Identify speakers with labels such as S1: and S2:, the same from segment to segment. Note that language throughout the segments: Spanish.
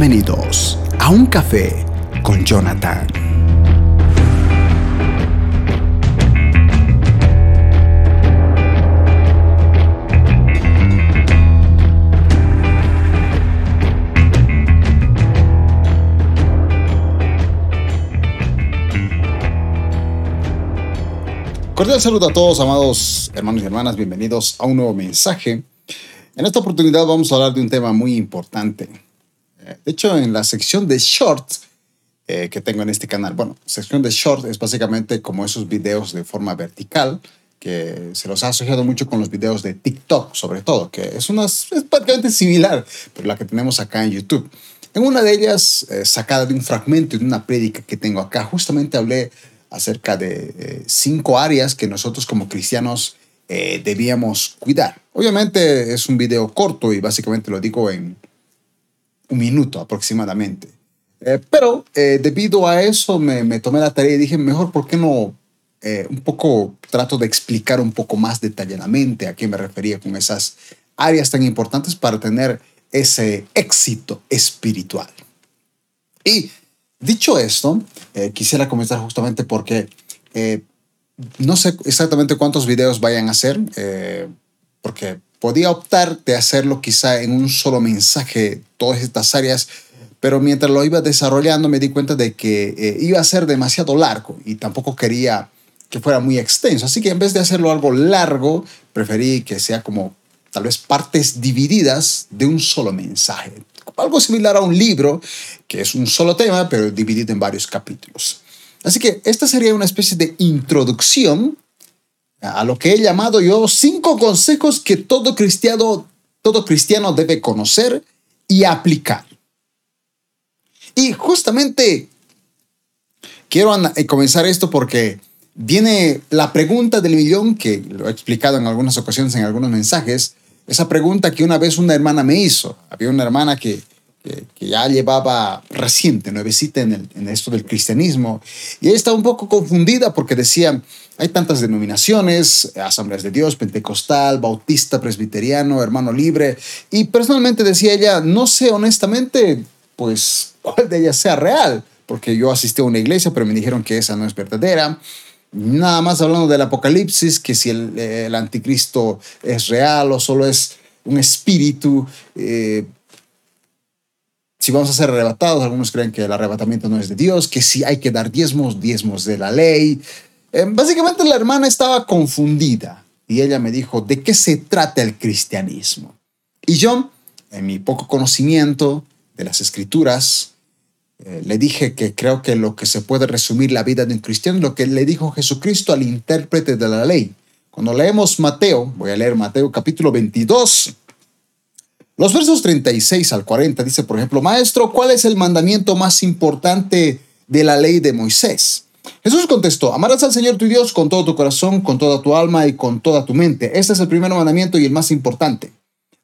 S1: Bienvenidos a un café con Jonathan.
S2: Cordial saludo a todos, amados hermanos y hermanas. Bienvenidos a un nuevo mensaje. En esta oportunidad vamos a hablar de un tema muy importante. De hecho, en la sección de shorts eh, que tengo en este canal, bueno, sección de shorts es básicamente como esos videos de forma vertical que se los ha asociado mucho con los videos de TikTok, sobre todo, que es, una, es prácticamente similar, pero la que tenemos acá en YouTube. En una de ellas, eh, sacada de un fragmento de una prédica que tengo acá, justamente hablé acerca de eh, cinco áreas que nosotros como cristianos eh, debíamos cuidar. Obviamente es un video corto y básicamente lo digo en un minuto aproximadamente. Eh, pero debido a eso me, me, tomé la tarea y dije, mejor, ¿por qué no un poco trato de explicar un poco más detalladamente a qué me refería con esas áreas tan importantes para tener ese éxito espiritual? Y Dicho esto, eh, quisiera comenzar justamente porque eh, no sé exactamente cuántos videos vayan a hacer, eh, porque podía optar de hacerlo quizá en un solo mensaje, todas estas áreas, pero mientras lo iba desarrollando me di cuenta de que iba a ser demasiado largo y tampoco quería que fuera muy extenso. Así que en vez de hacerlo algo largo, preferí que sea como tal vez partes divididas de un solo mensaje algo similar a un libro, que es un solo tema, pero dividido en varios capítulos. Así que esta sería una especie de introducción a lo que he llamado yo cinco consejos que todo cristiano, todo cristiano debe conocer y aplicar. Y justamente quiero eh, comenzar esto porque viene la pregunta del millón, que lo he explicado en algunas ocasiones en algunos mensajes, esa pregunta que una vez una hermana me hizo. Había una hermana que, que, ya llevaba reciente, nuevecita en, esto del cristianismo, y ella estaba un poco confundida porque decía, hay tantas denominaciones, Asambleas de Dios, Pentecostal, Bautista, Presbiteriano, Hermano Libre, y personalmente decía ella, no sé honestamente, pues, cuál de ellas sea real, porque yo asistí a una iglesia, pero me dijeron que esa no es verdadera. Nada más hablando del Apocalipsis, que si el, el anticristo es real o solo es un espíritu. Eh, si vamos a ser arrebatados, algunos creen que el arrebatamiento no es de Dios, que si hay que dar diezmos, diezmos de la ley. Eh, básicamente la hermana estaba confundida y ella me dijo, ¿de qué se trata el cristianismo? Y yo, en mi poco conocimiento de las escrituras, eh, le dije que creo que lo que se puede resumir la vida de un cristiano es lo que le dijo Jesucristo al intérprete de la ley. Cuando leemos Mateo, voy a leer Mateo capítulo 22, los versos 36 al 40 dice, por ejemplo, Maestro, ¿cuál es el mandamiento más importante de la ley de Moisés? Jesús contestó, amarás al Señor tu Dios con todo tu corazón, con toda tu alma y con toda tu mente. Este es el primer mandamiento y el más importante.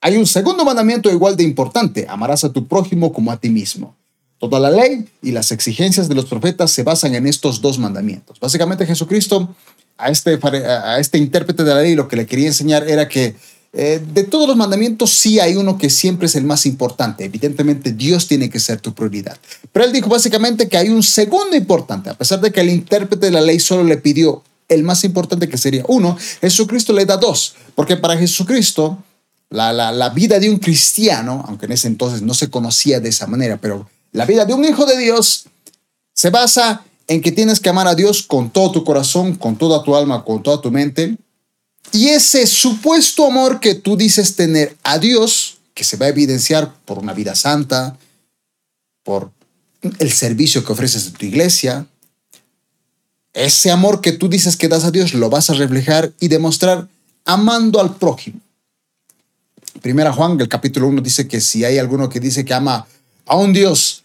S2: Hay un segundo mandamiento igual de importante, amarás a tu prójimo como a ti mismo. Toda la ley y las exigencias de los profetas se basan en estos dos mandamientos. Básicamente Jesucristo a este, a este intérprete de la ley lo que le quería enseñar era que eh, de todos los mandamientos sí hay uno que siempre es el más importante. Evidentemente Dios tiene que ser tu prioridad. Pero él dijo básicamente que hay un segundo importante, a pesar de que el intérprete de la ley solo le pidió el más importante que sería uno, Jesucristo le da dos, porque para Jesucristo la, la vida de un cristiano, aunque en ese entonces no se conocía de esa manera, pero la vida de un hijo de Dios se basa en que tienes que amar a Dios con todo tu corazón, con toda tu alma, con toda tu mente. Y ese supuesto amor que tú dices tener a Dios, que se va a evidenciar por una vida santa, por el servicio que ofreces en tu iglesia, ese amor que tú dices que das a Dios lo vas a reflejar y demostrar amando al prójimo. Primera Juan, el capítulo 1 dice que si hay alguno que dice que ama a un Dios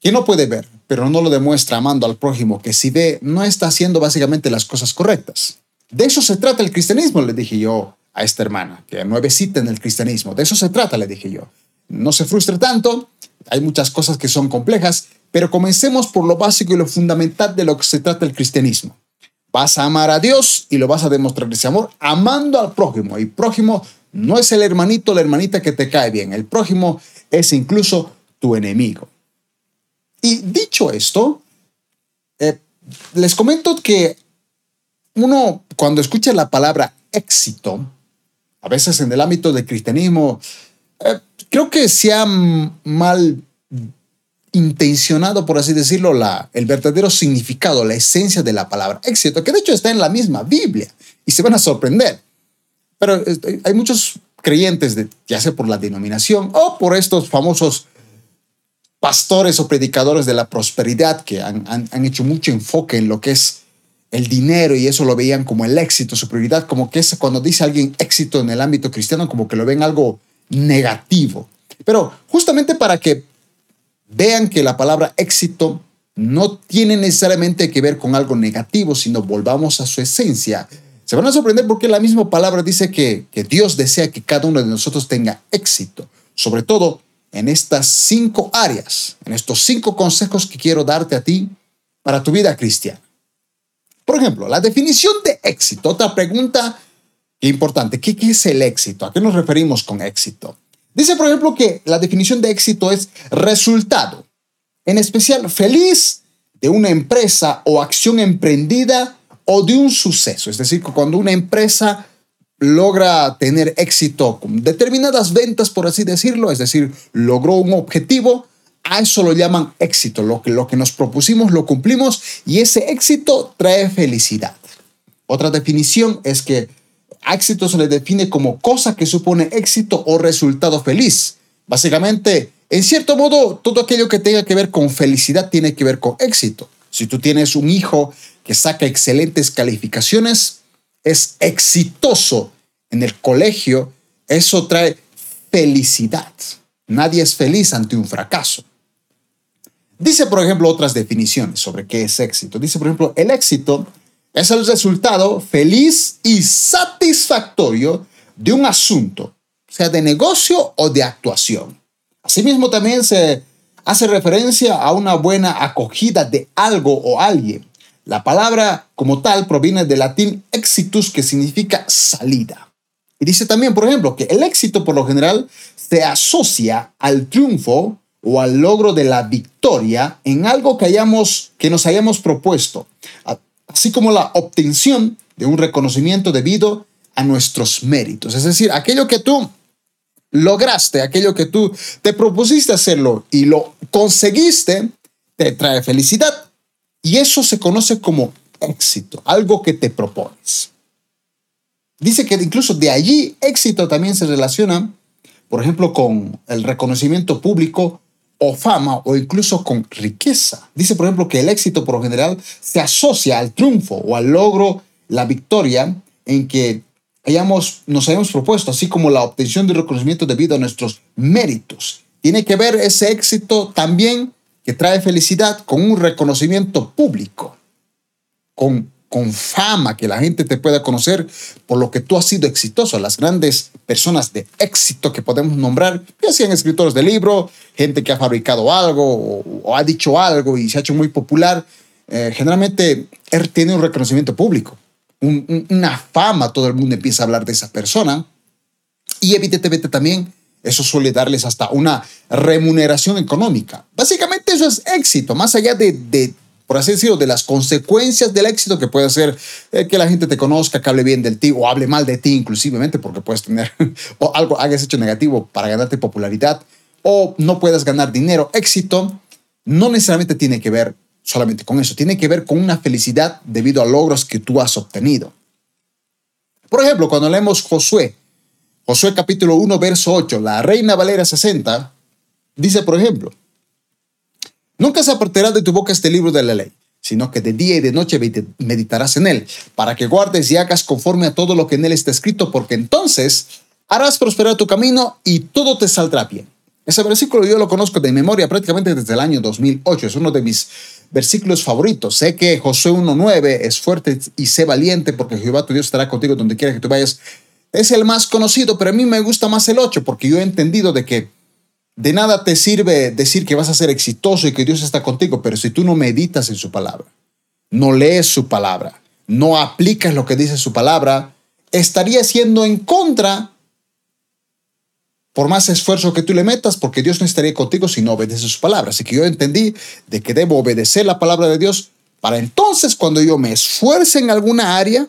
S2: que no puede ver, pero no lo demuestra amando al prójimo, que si ve, no está haciendo básicamente las cosas correctas. De eso se trata el cristianismo, le dije yo a esta hermana, que nuevecita en el cristianismo. De eso se trata, le dije yo. No se frustre tanto, hay muchas cosas que son complejas, pero comencemos por lo básico y lo fundamental de lo que se trata el cristianismo. Vas a amar a Dios y lo vas a demostrar ese amor amando al prójimo. Y prójimo no es el hermanito o la hermanita que te cae bien. El prójimo es incluso tu enemigo. Y dicho esto, eh, les comento que uno cuando escucha la palabra éxito, a veces en el ámbito del cristianismo, eh, creo que se ha mal intencionado, por así decirlo, la, el verdadero significado, la esencia de la palabra éxito, que de hecho está en la misma Biblia y se van a sorprender. Pero este, hay muchos creyentes, de, ya sea por la denominación o por estos famosos pastores o predicadores de la prosperidad que han, han, hecho mucho enfoque en lo que es el dinero y eso lo veían como el éxito, su prioridad, como que es cuando dice alguien éxito en el ámbito cristiano, como que lo ven algo negativo. Pero justamente para que vean que la palabra éxito no tiene necesariamente que ver con algo negativo, sino volvamos a su esencia. Se van a sorprender porque la misma palabra dice que, que Dios desea que cada uno de nosotros tenga éxito, sobre todo en estas cinco áreas, en estos cinco consejos que quiero darte a ti para tu vida cristiana. Por ejemplo, la definición de éxito, otra pregunta importante, ¿qué, ¿qué es el éxito? ¿A qué nos referimos con éxito? Dice, por ejemplo, que la definición de éxito es resultado, en especial feliz de una empresa o acción emprendida o de un suceso. Es decir, cuando una empresa logra tener éxito con determinadas ventas, por así decirlo, es decir, logró un objetivo, a eso lo llaman éxito. Lo que, nos propusimos lo cumplimos y ese éxito trae felicidad. Otra definición es que éxito se le define como cosa que supone éxito o resultado feliz. Básicamente, en cierto modo, todo aquello que tenga que ver con felicidad tiene que ver con éxito. Si tú tienes un hijo que saca excelentes calificaciones, es exitoso en el colegio, eso trae felicidad. Nadie es feliz ante un fracaso. Dice, por ejemplo, otras definiciones sobre qué es éxito. Dice, por ejemplo, el éxito es el resultado feliz y satisfactorio de un asunto, sea de negocio o de actuación. Asimismo, también se hace referencia a una buena acogida de algo o alguien. La palabra como tal proviene del latín exitus, que significa salida. Y dice también, por ejemplo, que el éxito por lo general se asocia al triunfo o al logro de la victoria en algo que, hayamos, que nos hayamos propuesto, así como la obtención de un reconocimiento debido a nuestros méritos. Es decir, aquello que tú lograste, aquello que tú te propusiste hacerlo y lo conseguiste, te trae felicidad. Y eso se conoce como éxito, algo que te propones. Dice que incluso de allí éxito también se relaciona, por ejemplo, con el reconocimiento público o fama o incluso con riqueza. Dice, por ejemplo, que el éxito por lo general se asocia al triunfo o al logro, la victoria en que hayamos, nos hayamos propuesto, así como la obtención de reconocimiento debido a nuestros méritos. Tiene que ver ese éxito también que trae felicidad con un reconocimiento público, con con fama, que la gente te pueda conocer por lo que tú has sido exitoso. Las grandes personas de éxito que podemos nombrar, ya sean escritores de libro, gente que ha fabricado algo o, ha dicho algo y se ha hecho muy popular, eh, generalmente él tiene un reconocimiento público, una fama, todo el mundo empieza a hablar de esa persona y evidentemente también eso suele darles hasta una remuneración económica. Básicamente eso es éxito, más allá de por así decirlo, de las consecuencias del éxito que puede ser eh, que la gente te conozca, que hable bien del ti o hable mal de ti inclusivemente porque puedes tener o algo, hagas hecho negativo para ganarte popularidad o no puedas ganar dinero. Éxito no necesariamente tiene que ver solamente con eso, tiene que ver con una felicidad debido a logros que tú has obtenido. Por ejemplo, cuando leemos Josué, Josué capítulo 1, verso 8, la Reina Valera 60, dice, por ejemplo, Nunca se apartará de tu boca este libro de la ley, sino que de día y de noche meditarás en él, para que guardes y hagas conforme a todo lo que en él está escrito, porque entonces harás prosperar tu camino y todo te saldrá bien. Ese versículo yo lo conozco de memoria prácticamente desde el año 2008, es uno de mis versículos favoritos. Sé que Josué 1.9 es fuerte y sé valiente porque Jehová tu Dios estará contigo donde quiera que tú vayas. Es el más conocido, pero a mí me gusta más el 8 porque yo he entendido de que de nada te sirve decir que vas a ser exitoso y que Dios está contigo, pero si tú no meditas en su palabra, no lees su palabra, no aplicas lo que dice su palabra, estaría siendo en contra por más esfuerzo que tú le metas, porque Dios no estaría contigo si no obedeces su palabra. Así que yo entendí de que debo obedecer la palabra de Dios para entonces cuando yo me esfuerce en alguna área,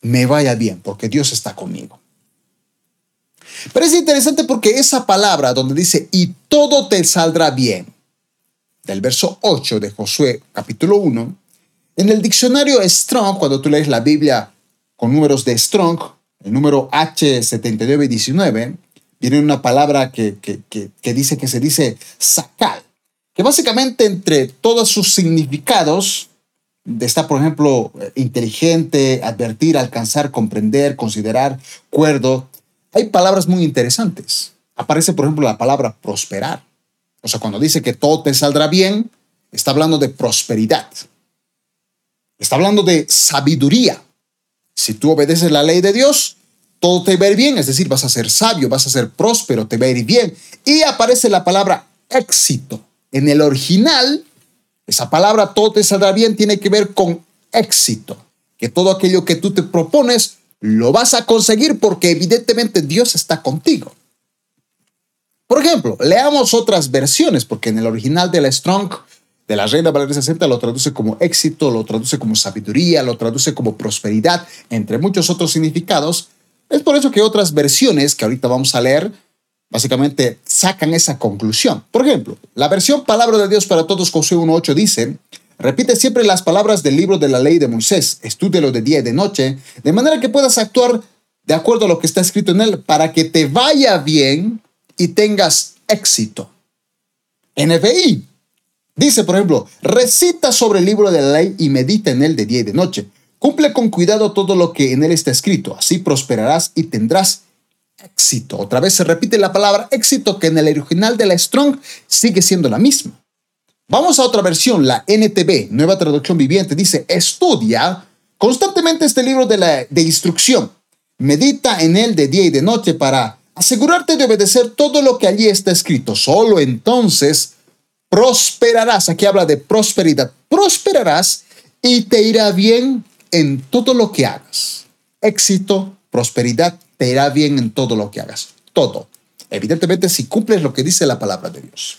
S2: me vaya bien, porque Dios está conmigo. Pero es interesante porque esa palabra donde dice, y todo te saldrá bien, del verso 8 de Josué capítulo 1, en el diccionario Strong, cuando tú lees la Biblia con números de Strong, el número H7919, viene una palabra que, dice que se dice sacar, que básicamente entre todos sus significados está, por ejemplo, inteligente, advertir, alcanzar, comprender, considerar, cuerdo. Hay palabras muy interesantes. Aparece, por ejemplo, la palabra prosperar. O sea, cuando dice que todo te saldrá bien, está hablando de prosperidad. Está hablando de sabiduría. Si tú obedeces la ley de Dios, todo te va a ir bien, es decir, vas a ser sabio, vas a ser próspero, te va a ir bien. Y aparece la palabra éxito. En el original, esa palabra todo te saldrá bien tiene que ver con éxito, que todo aquello que tú te propones lo vas a conseguir porque evidentemente Dios está contigo. Por ejemplo, leamos otras versiones, porque en el original de la Strong, de la Reina Valeria 60, lo traduce como éxito, lo traduce como sabiduría, lo traduce como prosperidad, entre muchos otros significados. Es por eso que otras versiones que ahorita vamos a leer básicamente sacan esa conclusión. Por ejemplo, la versión Palabra de Dios para Todos, Josué 1.8 dice, repite siempre las palabras del libro de la ley de Moisés, estúdialo de día y de noche, de manera que puedas actuar de acuerdo a lo que está escrito en él, para que te vaya bien y tengas éxito. NFI dice, por ejemplo, recita sobre el libro de la ley y medita en él de día y de noche Cumple con cuidado todo lo que en él está escrito, así prosperarás y tendrás éxito. Otra vez se repite la palabra éxito que en el original de la Strong sigue siendo la misma. Vamos a otra versión, la NTV, Nueva Traducción Viviente, dice, estudia constantemente este libro de, la, de instrucción. Medita en él de día y de noche para asegurarte de obedecer todo lo que allí está escrito. Solo entonces prosperarás. Aquí habla de prosperidad. Prosperarás y te irá bien en todo lo que hagas. Éxito, prosperidad, te irá bien en todo lo que hagas. Todo. Evidentemente, si cumples lo que dice la palabra de Dios.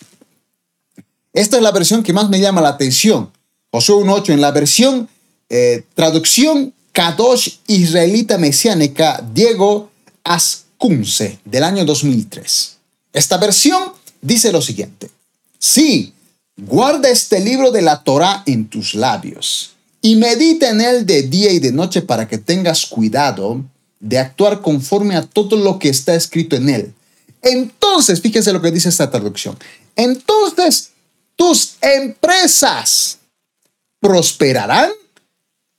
S2: Esta es la versión que más me llama la atención. Josué 1.8 en la versión eh, traducción Kadosh Israelita Mesiánica Diego Ascunce del año 2003. Esta versión dice lo siguiente. Sí, guarda este libro de la Torah en tus labios y medita en él de día y de noche para que tengas cuidado de actuar conforme a todo lo que está escrito en él. Entonces, fíjense lo que dice esta traducción. Entonces, tus empresas prosperarán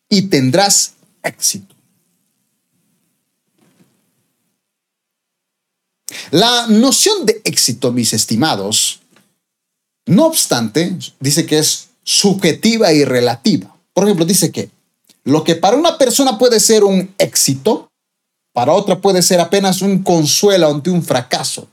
S2: y tendrás éxito. La noción de éxito, mis estimados, no obstante, dice que es subjetiva y relativa. Por ejemplo, dice que lo que para una persona puede ser un éxito, para otra puede ser apenas un consuelo ante un fracaso.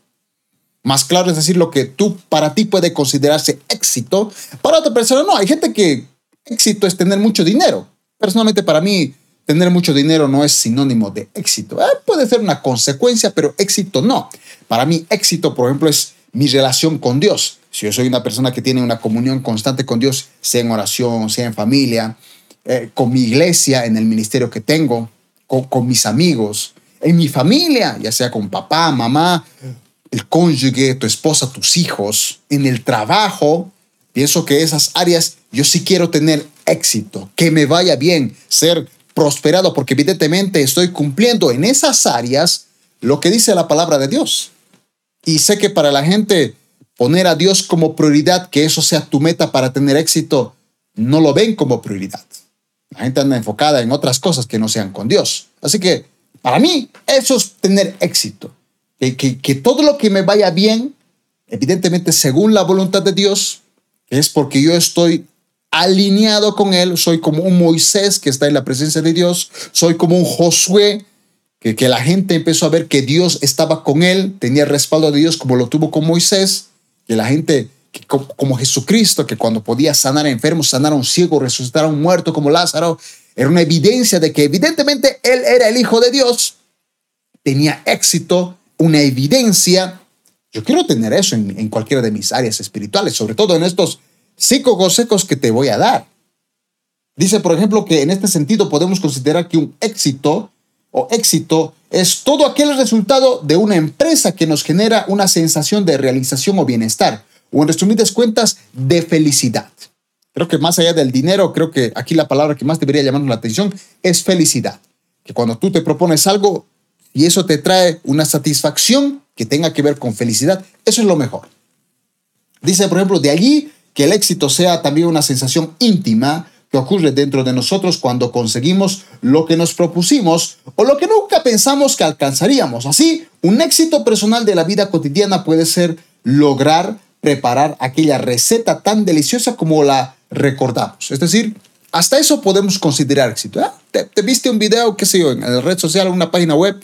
S2: Más claro es decir, lo que tú para ti puede considerarse éxito, para otra persona no. Hay gente que éxito es tener mucho dinero. Personalmente para mí tener mucho dinero no es sinónimo de éxito. Eh, puede ser una consecuencia, pero éxito no. Para mí éxito, por ejemplo, es mi relación con Dios. Si yo soy una persona que tiene una comunión constante con Dios, sea en oración, sea en familia, eh, con mi iglesia, en el ministerio que tengo, con, con mis amigos, en mi familia, ya sea con papá, mamá, el cónyuge, tu esposa, tus hijos, en el trabajo, pienso que esas áreas yo sí quiero tener éxito, que me vaya bien, ser prosperado, porque evidentemente estoy cumpliendo en esas áreas lo que dice la palabra de Dios. Y sé que para la gente poner a Dios como prioridad, que eso sea tu meta para tener éxito, no lo ven como prioridad. La gente anda enfocada en otras cosas que no sean con Dios. Así que para mí eso es tener éxito. Que, que, todo lo que me vaya bien, evidentemente según la voluntad de Dios, es porque yo estoy alineado con Él, soy como un Moisés que está en la presencia de Dios, soy como un Josué que, la gente empezó a ver que Dios estaba con él, tenía respaldo de Dios como lo tuvo con Moisés, que la gente como, Jesucristo, que cuando podía sanar a enfermos, sanar a un ciego, resucitar a un muerto como Lázaro, era una evidencia de que evidentemente él era el Hijo de Dios, tenía éxito una evidencia. Yo quiero tener eso en, en cualquiera de mis áreas espirituales, sobre todo en estos cinco consejos que te voy a dar. Dice, por ejemplo, que en este sentido podemos considerar que un éxito o éxito es todo aquel resultado de una empresa que nos genera una sensación de realización o bienestar, o en resumidas cuentas, de felicidad. Creo que más allá del dinero, creo que aquí la palabra que más debería llamarnos la atención es felicidad. Que cuando tú te propones algo y eso te trae una satisfacción que tenga que ver con felicidad, eso es lo mejor. Dice, por ejemplo, de allí que el éxito sea también una sensación íntima que ocurre dentro de nosotros cuando conseguimos lo que nos propusimos o lo que nunca pensamos que alcanzaríamos. Así, un éxito personal de la vida cotidiana puede ser lograr preparar aquella receta tan deliciosa como la recordamos. Es decir, hasta eso podemos considerar éxito. ¿eh? ¿Te, viste un video, qué sé yo, en la red social, una página web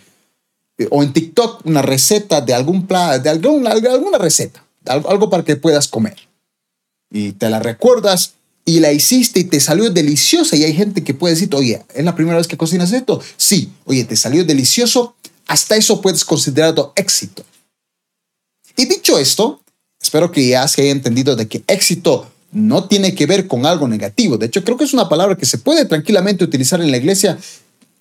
S2: o en TikTok, una receta de algún plan, de alguna receta, algo para que puedas comer. Y te la recuerdas y la hiciste y te salió deliciosa. Y hay gente que puede decir, oye, ¿es la primera vez que cocinas esto? Sí, oye, te salió delicioso. Hasta eso puedes considerarlo éxito. Y dicho esto, espero que ya se haya entendido de que éxito no tiene que ver con algo negativo. De hecho, creo que es una palabra que se puede tranquilamente utilizar en la iglesia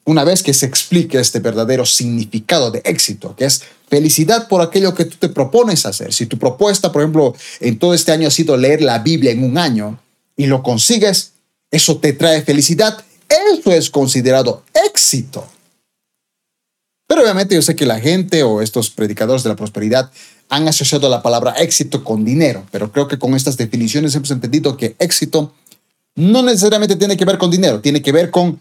S2: una vez que se explique este verdadero significado de éxito, que es felicidad por aquello que tú te propones hacer. Si tu propuesta, por ejemplo, en todo este año ha sido leer la Biblia en un año, y lo consigues, eso te trae felicidad, eso es considerado éxito. Pero obviamente yo sé que la gente o estos predicadores de la prosperidad han asociado la palabra éxito con dinero, pero creo que con estas definiciones hemos entendido que éxito no necesariamente tiene que ver con dinero, tiene que ver con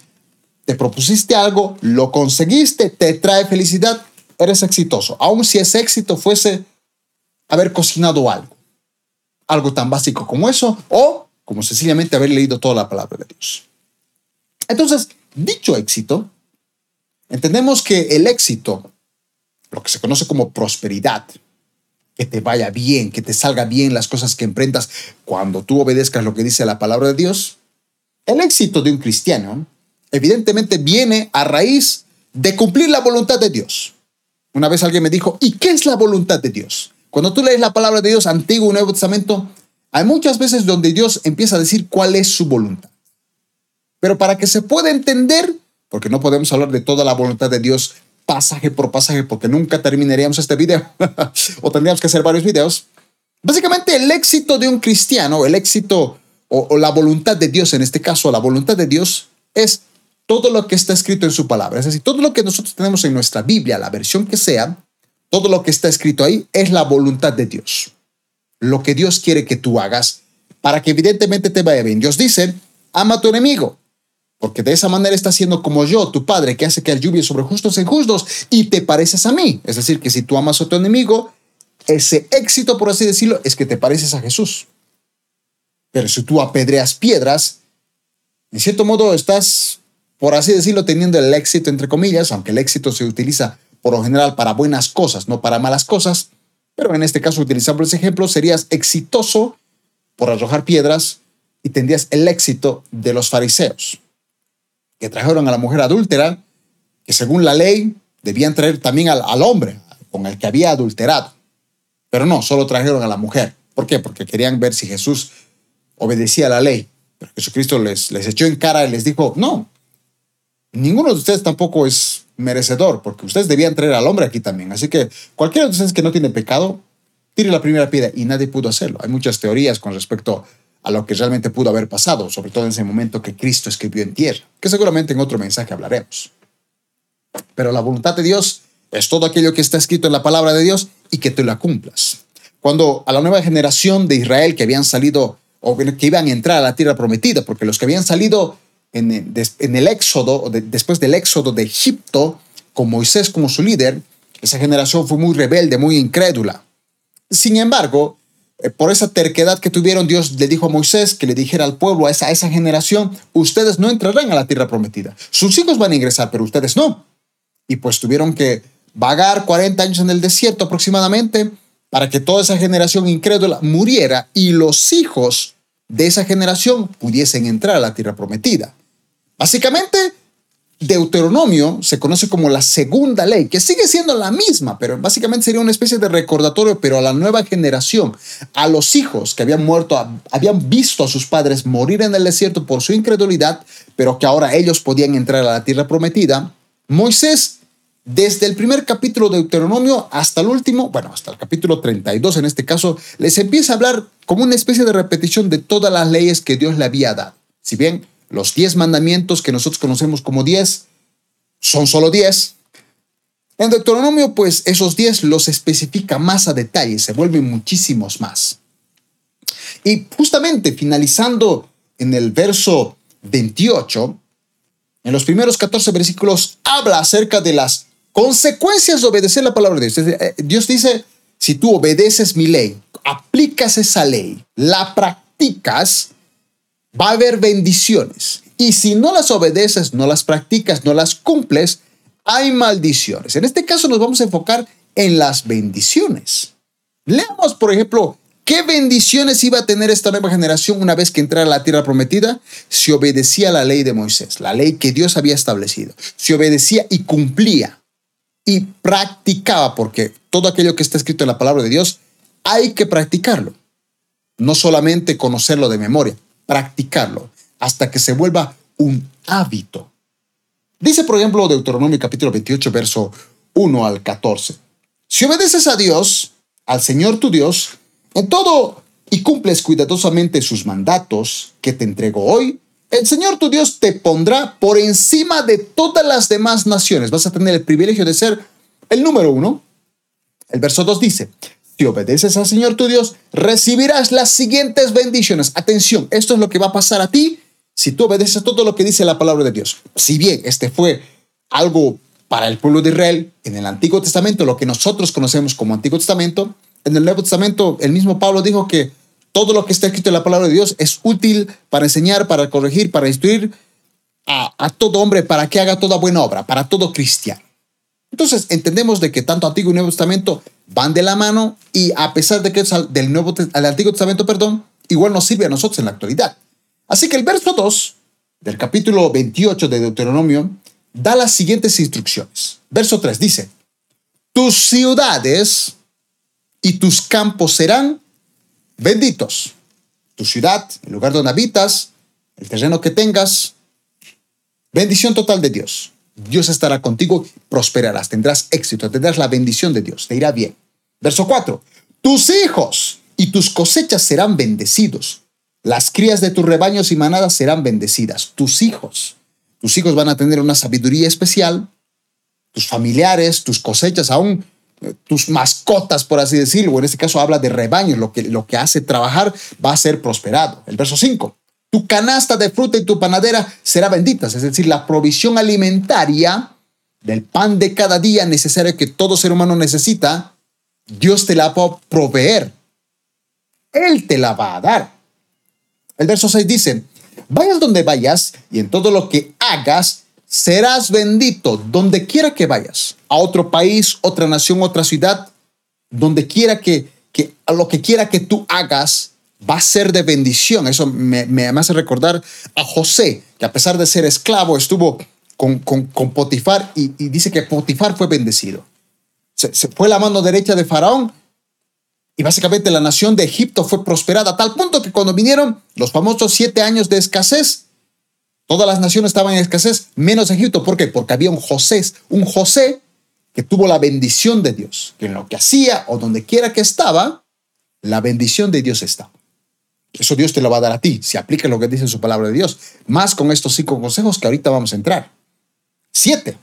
S2: te propusiste algo, lo conseguiste, te trae felicidad, eres exitoso. Aun si ese éxito fuese haber cocinado algo, algo tan básico como eso, o como sencillamente haber leído toda la palabra de Dios. Entonces, dicho éxito, entendemos que el éxito, lo que se conoce como prosperidad, que te vaya bien, que te salga bien las cosas que emprendas cuando tú obedezcas lo que dice la palabra de Dios, el éxito de un cristiano evidentemente viene a raíz de cumplir la voluntad de Dios. Una vez alguien me dijo, ¿y qué es la voluntad de Dios? Cuando tú lees la palabra de Dios, Antiguo y Nuevo Testamento, hay muchas veces donde Dios empieza a decir cuál es su voluntad. Pero para que se pueda entender, porque no podemos hablar de toda la voluntad de Dios pasaje por pasaje, porque nunca terminaríamos este video, o tendríamos que hacer varios videos. Básicamente el éxito de un cristiano, el éxito o, o la voluntad de Dios, en este caso la voluntad de Dios, es todo lo que está escrito en su palabra. Es decir, todo lo que nosotros tenemos en nuestra Biblia, la versión que sea, todo lo que está escrito ahí es la voluntad de Dios lo que Dios quiere que tú hagas para que evidentemente te vaya bien. Dios dice, ama a tu enemigo, porque de esa manera estás siendo como yo, tu padre, que hace que lluvia sobre justos e injustos, y te pareces a mí. Es decir, que si tú amas a tu enemigo, ese éxito, por así decirlo, es que te pareces a Jesús. Pero si tú apedreas piedras, en cierto modo estás, por así decirlo, teniendo el éxito, entre comillas, aunque el éxito se utiliza por lo general para buenas cosas, no para malas cosas, pero en este caso, utilizando ese ejemplo, serías exitoso por arrojar piedras y tendrías el éxito de los fariseos, que trajeron a la mujer adúltera, que según la ley debían traer también al, hombre con el que había adulterado. Pero no, solo trajeron a la mujer. ¿Por qué? Porque querían ver si Jesús obedecía a la ley. Pero Jesucristo les, les echó en cara y les dijo, no, ninguno de ustedes tampoco es merecedor, porque ustedes debían traer al hombre aquí también. Así que cualquiera de ustedes que no tiene pecado, tire la primera piedra y nadie pudo hacerlo. Hay muchas teorías con respecto a lo que realmente pudo haber pasado, sobre todo en ese momento que Cristo escribió en tierra, que seguramente en otro mensaje hablaremos. Pero la voluntad de Dios es todo aquello que está escrito en la palabra de Dios y que tú la cumplas. Cuando a la nueva generación de Israel que habían salido o que iban a entrar a la tierra prometida, porque los que habían salido en, el éxodo, después del éxodo de Egipto, con Moisés como su líder, esa generación fue muy rebelde, muy incrédula. Sin embargo, eh, por esa terquedad que tuvieron, Dios le dijo a Moisés que le dijera al pueblo, a esa, a esa generación, ustedes no entrarán a la tierra prometida. Sus hijos van a ingresar, pero ustedes no. Y pues tuvieron que vagar 40 años en el desierto aproximadamente para que toda esa generación incrédula muriera y los hijos de esa generación pudiesen entrar a la tierra prometida. Básicamente, Deuteronomio se conoce como la segunda ley, que sigue siendo la misma, pero básicamente sería una especie de recordatorio, pero a la nueva generación, a los hijos que habían muerto, habían visto a sus padres morir en el desierto por su incredulidad, pero que ahora ellos podían entrar a la tierra prometida. Moisés, desde el primer capítulo de Deuteronomio hasta el último, bueno, hasta el capítulo 32 en este caso, les empieza a hablar como una especie de repetición de todas las leyes que Dios le había dado. Si bien los diez mandamientos que nosotros conocemos como diez son solo diez. En Deuteronomio, pues esos diez los especifica más a detalle, se vuelven muchísimos más. Y justamente finalizando en el verso 28, en los primeros 14 versículos, habla acerca de las consecuencias de obedecer la palabra de Dios. Eh, Dios dice, si tú obedeces mi ley, aplicas esa ley, la practicas, va a haber bendiciones. Y si no las obedeces, no las practicas, no las cumples, hay maldiciones. En este caso nos vamos a enfocar en las bendiciones. Leamos, por ejemplo, qué bendiciones iba a tener esta nueva generación una vez que entrara a la tierra prometida si obedecía la ley de Moisés, la ley que Dios había establecido. Si obedecía y cumplía y practicaba, porque todo aquello que está escrito en la palabra de Dios hay que practicarlo. No solamente conocerlo de memoria, practicarlo hasta que se vuelva un hábito. Dice, por ejemplo, Deuteronomio capítulo 28, verso 1 al 14. Si obedeces a Dios, al Señor tu Dios, en todo y cumples cuidadosamente sus mandatos que te entrego hoy, el Señor tu Dios te pondrá por encima de todas las demás naciones. Vas a tener el privilegio de ser el número uno. El verso 2 dice, si obedeces al Señor tu Dios, recibirás las siguientes bendiciones. Atención, esto es lo que va a pasar a ti si tú obedeces todo lo que dice la palabra de Dios. Si bien este fue algo para el pueblo de Israel en el Antiguo Testamento, lo que nosotros conocemos como Antiguo Testamento, en el Nuevo Testamento el mismo Pablo dijo que todo lo que está escrito en la palabra de Dios es útil para enseñar, para corregir, para instruir a, a todo hombre para que haga toda buena obra, para todo cristiano. Entonces entendemos de que tanto Antiguo y Nuevo Testamento van de la mano y a pesar de que es del Nuevo al Antiguo Testamento, perdón, igual nos sirve a nosotros en la actualidad. Así que el verso 2 del capítulo 28 de Deuteronomio da las siguientes instrucciones. Verso 3 dice, tus ciudades y tus campos serán benditos. Tu ciudad, el lugar donde habitas, el terreno que tengas, bendición total de Dios. Dios estará contigo, prosperarás, tendrás éxito, tendrás la bendición de Dios, te irá bien. Verso 4. Tus hijos y tus cosechas serán bendecidos. Las crías de tus rebaños y manadas serán bendecidas. Tus hijos. Tus hijos van a tener una sabiduría especial. Tus familiares, tus cosechas, aún eh, tus mascotas, por así decirlo. En este caso habla de rebaños. Lo que, lo que hace trabajar va a ser prosperado. El verso 5. Tu canasta de fruta y tu panadera será bendita, es decir, la provisión alimentaria del pan de cada día necesario que todo ser humano necesita, Dios te la va a proveer. Él te la va a dar. El verso 6 dice, vayas donde vayas y en todo lo que hagas serás bendito, donde quiera que vayas, a otro país, otra nación, otra ciudad, donde quiera que, que a lo que quiera que tú hagas, va a ser de bendición. Eso me, me, hace recordar a José, que a pesar de ser esclavo, estuvo con, con, con Potifar y, dice que Potifar fue bendecido. Se, se, fue la mano derecha de Faraón y básicamente la nación de Egipto fue prosperada a tal punto que cuando vinieron los famosos siete años de escasez, todas las naciones estaban en escasez, menos Egipto. ¿Por qué? Porque había un José, un José que tuvo la bendición de Dios, que en lo que hacía o donde quiera que estaba, la bendición de Dios estaba. Eso Dios te lo va a dar a ti, si aplica lo que dice su palabra de Dios. Más con estos cinco consejos que ahorita vamos a entrar. Siete.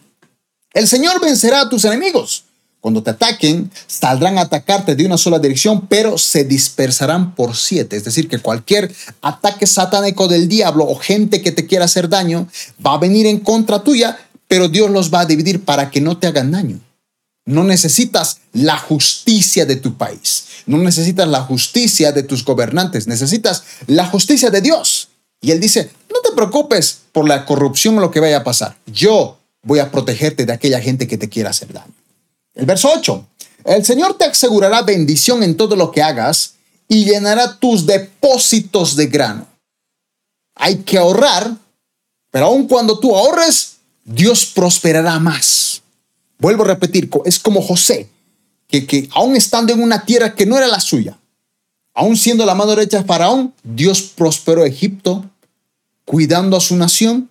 S2: El Señor vencerá a tus enemigos. Cuando te ataquen, saldrán a atacarte de una sola dirección, pero se dispersarán por siete. Es decir, que cualquier ataque satánico del diablo o gente que te quiera hacer daño va a venir en contra tuya, pero Dios los va a dividir para que no te hagan daño. No necesitas la justicia de tu país. No necesitas la justicia de tus gobernantes. Necesitas la justicia de Dios. Y él dice, no te preocupes por la corrupción o lo que vaya a pasar. Yo voy a protegerte de aquella gente que te quiera hacer daño. El verso 8. El Señor te asegurará bendición en todo lo que hagas y llenará tus depósitos de grano. Hay que ahorrar, pero aun cuando tú ahorres, Dios prosperará más. Vuelvo a repetir, es como José, que, que aún estando en una tierra que no era la suya, aún siendo la mano derecha de Faraón, Dios prosperó Egipto, cuidando a su nación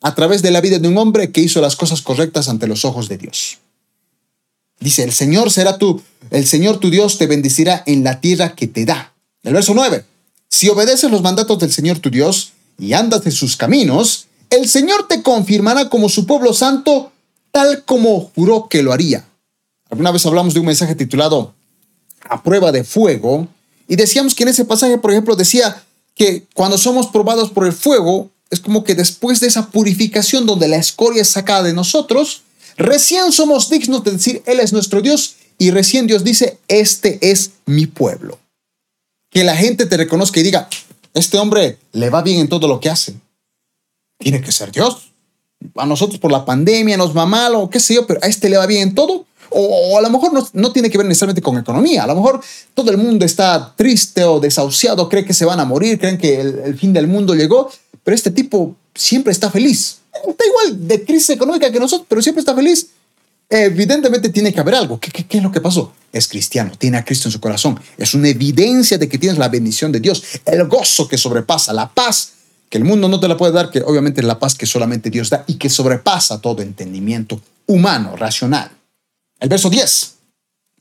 S2: a través de la vida de un hombre que hizo las cosas correctas ante los ojos de Dios. Dice, el Señor será tú, el Señor tu Dios te bendecirá en la tierra que te da. El verso 9, si obedeces los mandatos del Señor tu Dios y andas en sus caminos, el Señor te confirmará como su pueblo santo, tal como juró que lo haría. Alguna vez hablamos de un mensaje titulado A prueba de fuego, y decíamos que en ese pasaje, por ejemplo, decía que cuando somos probados por el fuego, es como que después de esa purificación donde la escoria es sacada de nosotros, recién somos dignos de decir, Él es nuestro Dios, y recién Dios dice, este es mi pueblo. Que la gente te reconozca y diga, este hombre le va bien en todo lo que hace. Tiene que ser Dios. A nosotros por la pandemia nos va mal o qué sé yo, pero a este le va bien en todo. O, a lo mejor no, tiene que ver necesariamente con economía. A lo mejor todo el mundo está triste o desahuciado, cree que se van a morir, creen que el, fin del mundo llegó, pero este tipo siempre está feliz. Está igual de crisis económica que nosotros, pero siempre está feliz. Evidentemente tiene que haber algo. ¿Qué, qué, es lo que pasó? Es cristiano, tiene a Cristo en su corazón. Es una evidencia de que tienes la bendición de Dios, el gozo que sobrepasa, la paz que el mundo no te la puede dar, que obviamente es la paz que solamente Dios da y que sobrepasa todo entendimiento humano, racional. El verso 10.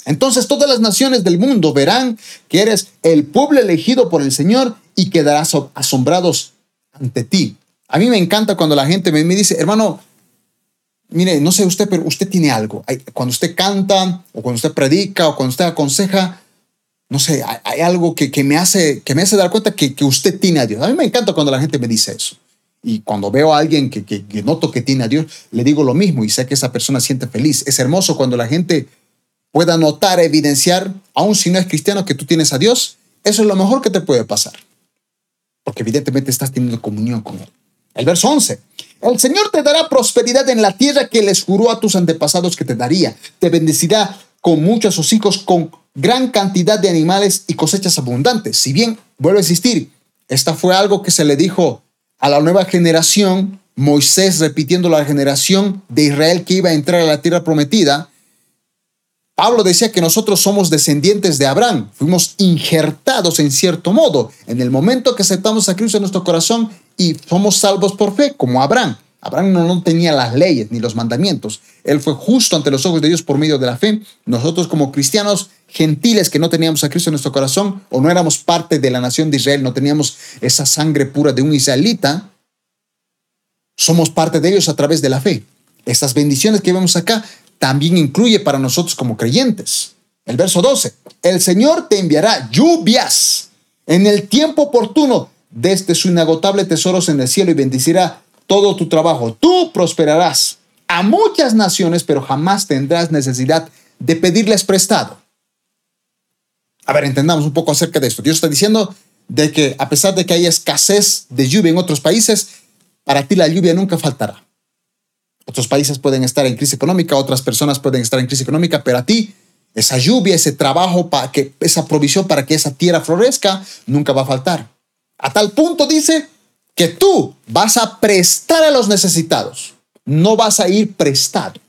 S2: Entonces todas las naciones del mundo verán que eres el pueblo elegido por el Señor y quedarás asombrados ante ti. A mí me encanta cuando la gente me, dice, hermano, mire, no sé usted, pero usted tiene algo. Cuando usted canta o cuando usted predica o cuando usted aconseja, no sé, hay, algo que, me hace, que me hace dar cuenta que, que usted tiene a Dios. A mí me encanta cuando la gente me dice eso. Y cuando veo a alguien que, que, noto que tiene a Dios, le digo lo mismo y sé que esa persona siente feliz. Es hermoso cuando la gente pueda notar, evidenciar, aun si no es cristiano, que tú tienes a Dios. Eso es lo mejor que te puede pasar. Porque evidentemente estás teniendo comunión con Él. El verso 11. El Señor te dará prosperidad en la tierra que les juró a tus antepasados que te daría. Te bendecirá con muchos hijos, con gran cantidad de animales y cosechas abundantes. Si bien, vuelvo a insistir, esta fue algo que se le dijo a la nueva generación, Moisés repitiendo la generación de Israel que iba a entrar a la tierra prometida, Pablo decía que nosotros somos descendientes de Abraham, fuimos injertados en cierto modo en el momento que aceptamos a Cristo en nuestro corazón y somos salvos por fe, como Abraham. Abraham no, tenía las leyes ni los mandamientos. Él fue justo ante los ojos de Dios por medio de la fe. Nosotros como cristianos gentiles que no teníamos a Cristo en nuestro corazón o no éramos parte de la nación de Israel, no teníamos esa sangre pura de un israelita, somos parte de ellos a través de la fe. Estas bendiciones que vemos acá también incluye para nosotros como creyentes. El verso 12, el Señor te enviará lluvias en el tiempo oportuno desde su inagotable tesoros en el cielo y bendecirá todo tu trabajo. Tú prosperarás a muchas naciones, pero jamás tendrás necesidad de pedirles prestado. A ver, entendamos un poco acerca de esto. Dios está diciendo de que a pesar de que hay escasez de lluvia en otros países, para ti la lluvia nunca faltará. Otros países pueden estar en crisis económica, otras personas pueden estar en crisis económica, pero a ti esa lluvia, ese trabajo, para que, esa provisión para que esa tierra florezca, nunca va a faltar. A tal punto dice que tú vas a prestar a los necesitados, no vas a ir prestado.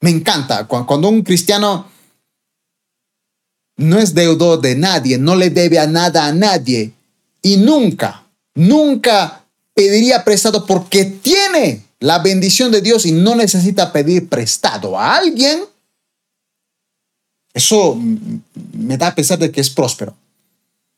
S2: Me encanta cuando un cristiano no es deudor de nadie, no le debe a nada a nadie y nunca, nunca pediría prestado porque tiene la bendición de Dios y no necesita pedir prestado a alguien. Eso me da a pesar de que es próspero.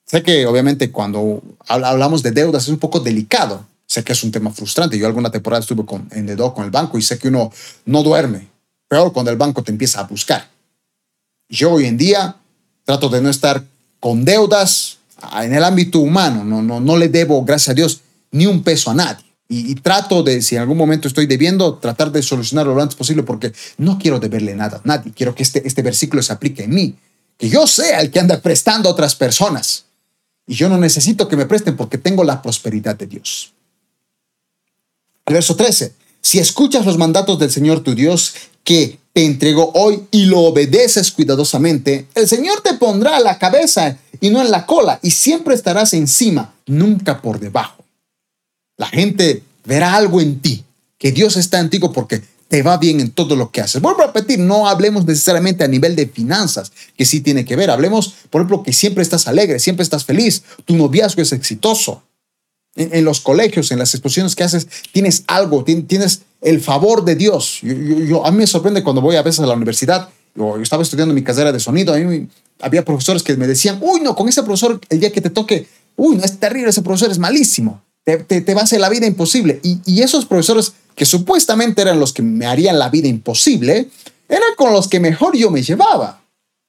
S2: Sé que obviamente cuando hablamos de deudas es un poco delicado. Sé que es un tema frustrante. Yo alguna temporada estuve con, en dedo con el banco y sé que uno no duerme. Peor cuando el banco te empieza a buscar. Yo hoy en día trato de no estar con deudas en el ámbito humano. No, no, no le debo, gracias a Dios, ni un peso a nadie. Y, y, trato de, si en algún momento estoy debiendo, tratar de solucionarlo lo antes posible porque no quiero deberle nada a nadie. Quiero que este, este versículo se aplique en mí. Que yo sea el que anda prestando a otras personas. Y yo no necesito que me presten porque tengo la prosperidad de Dios. El verso 13. Si escuchas los mandatos del Señor tu Dios que te entregó hoy y lo obedeces cuidadosamente, el Señor te pondrá a la cabeza y no en la cola y siempre estarás encima, nunca por debajo. La gente verá algo en ti que Dios está en ti porque va bien en todo lo que haces. Vuelvo a repetir, no hablemos necesariamente a nivel de finanzas, que sí tiene que ver. Hablemos, por ejemplo, que siempre estás alegre, siempre estás feliz, tu noviazgo es exitoso. En, los colegios, en las exposiciones que haces, tienes algo, tienes el favor de Dios. Yo, a mí me sorprende cuando voy a veces a la universidad, yo, estaba estudiando mi carrera de sonido, a mí había profesores que me decían, uy, no, con ese profesor el día que te toque, uy, no, es terrible, ese profesor es malísimo, te, te, va a hacer la vida imposible. Y, y esos profesores que supuestamente eran los que me harían la vida imposible, eran con los que mejor yo me llevaba.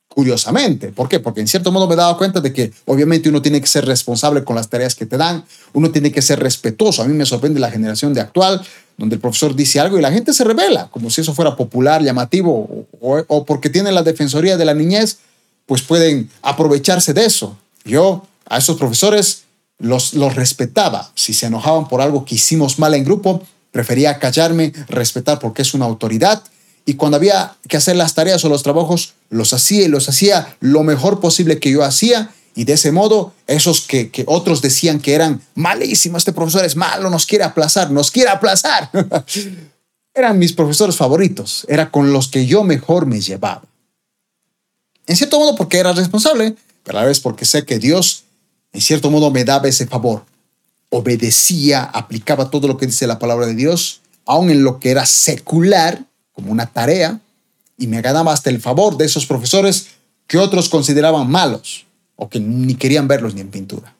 S2: Curiosamente, ¿por qué? Porque en cierto modo me daba cuenta de que obviamente uno tiene que ser responsable con las tareas que te dan, uno tiene que ser respetuoso. A mí me sorprende la generación de actual, donde el profesor dice algo y la gente se revela, como si eso fuera popular, llamativo, o, porque tienen la defensoría de la niñez, pues pueden aprovecharse de eso. Yo a esos profesores los, los respetaba. Si se enojaban por algo que hicimos mal en grupo, Prefería callarme, respetar porque es una autoridad. Y cuando había que hacer las tareas o los trabajos, los hacía y los hacía lo mejor posible que yo hacía. Y de ese modo, esos que, que otros decían que eran malísimos, este profesor es malo, nos quiere aplazar, nos quiere aplazar. eran mis profesores favoritos, era con los que yo mejor me llevaba. En cierto modo porque era responsable, pero a la vez porque sé que Dios, en cierto modo, me daba ese favor obedecía, aplicaba todo lo que dice la palabra de Dios, aun en lo que era secular, como una tarea, y me ganaba hasta el favor de esos profesores que otros consideraban malos o que ni querían verlos ni en pintura.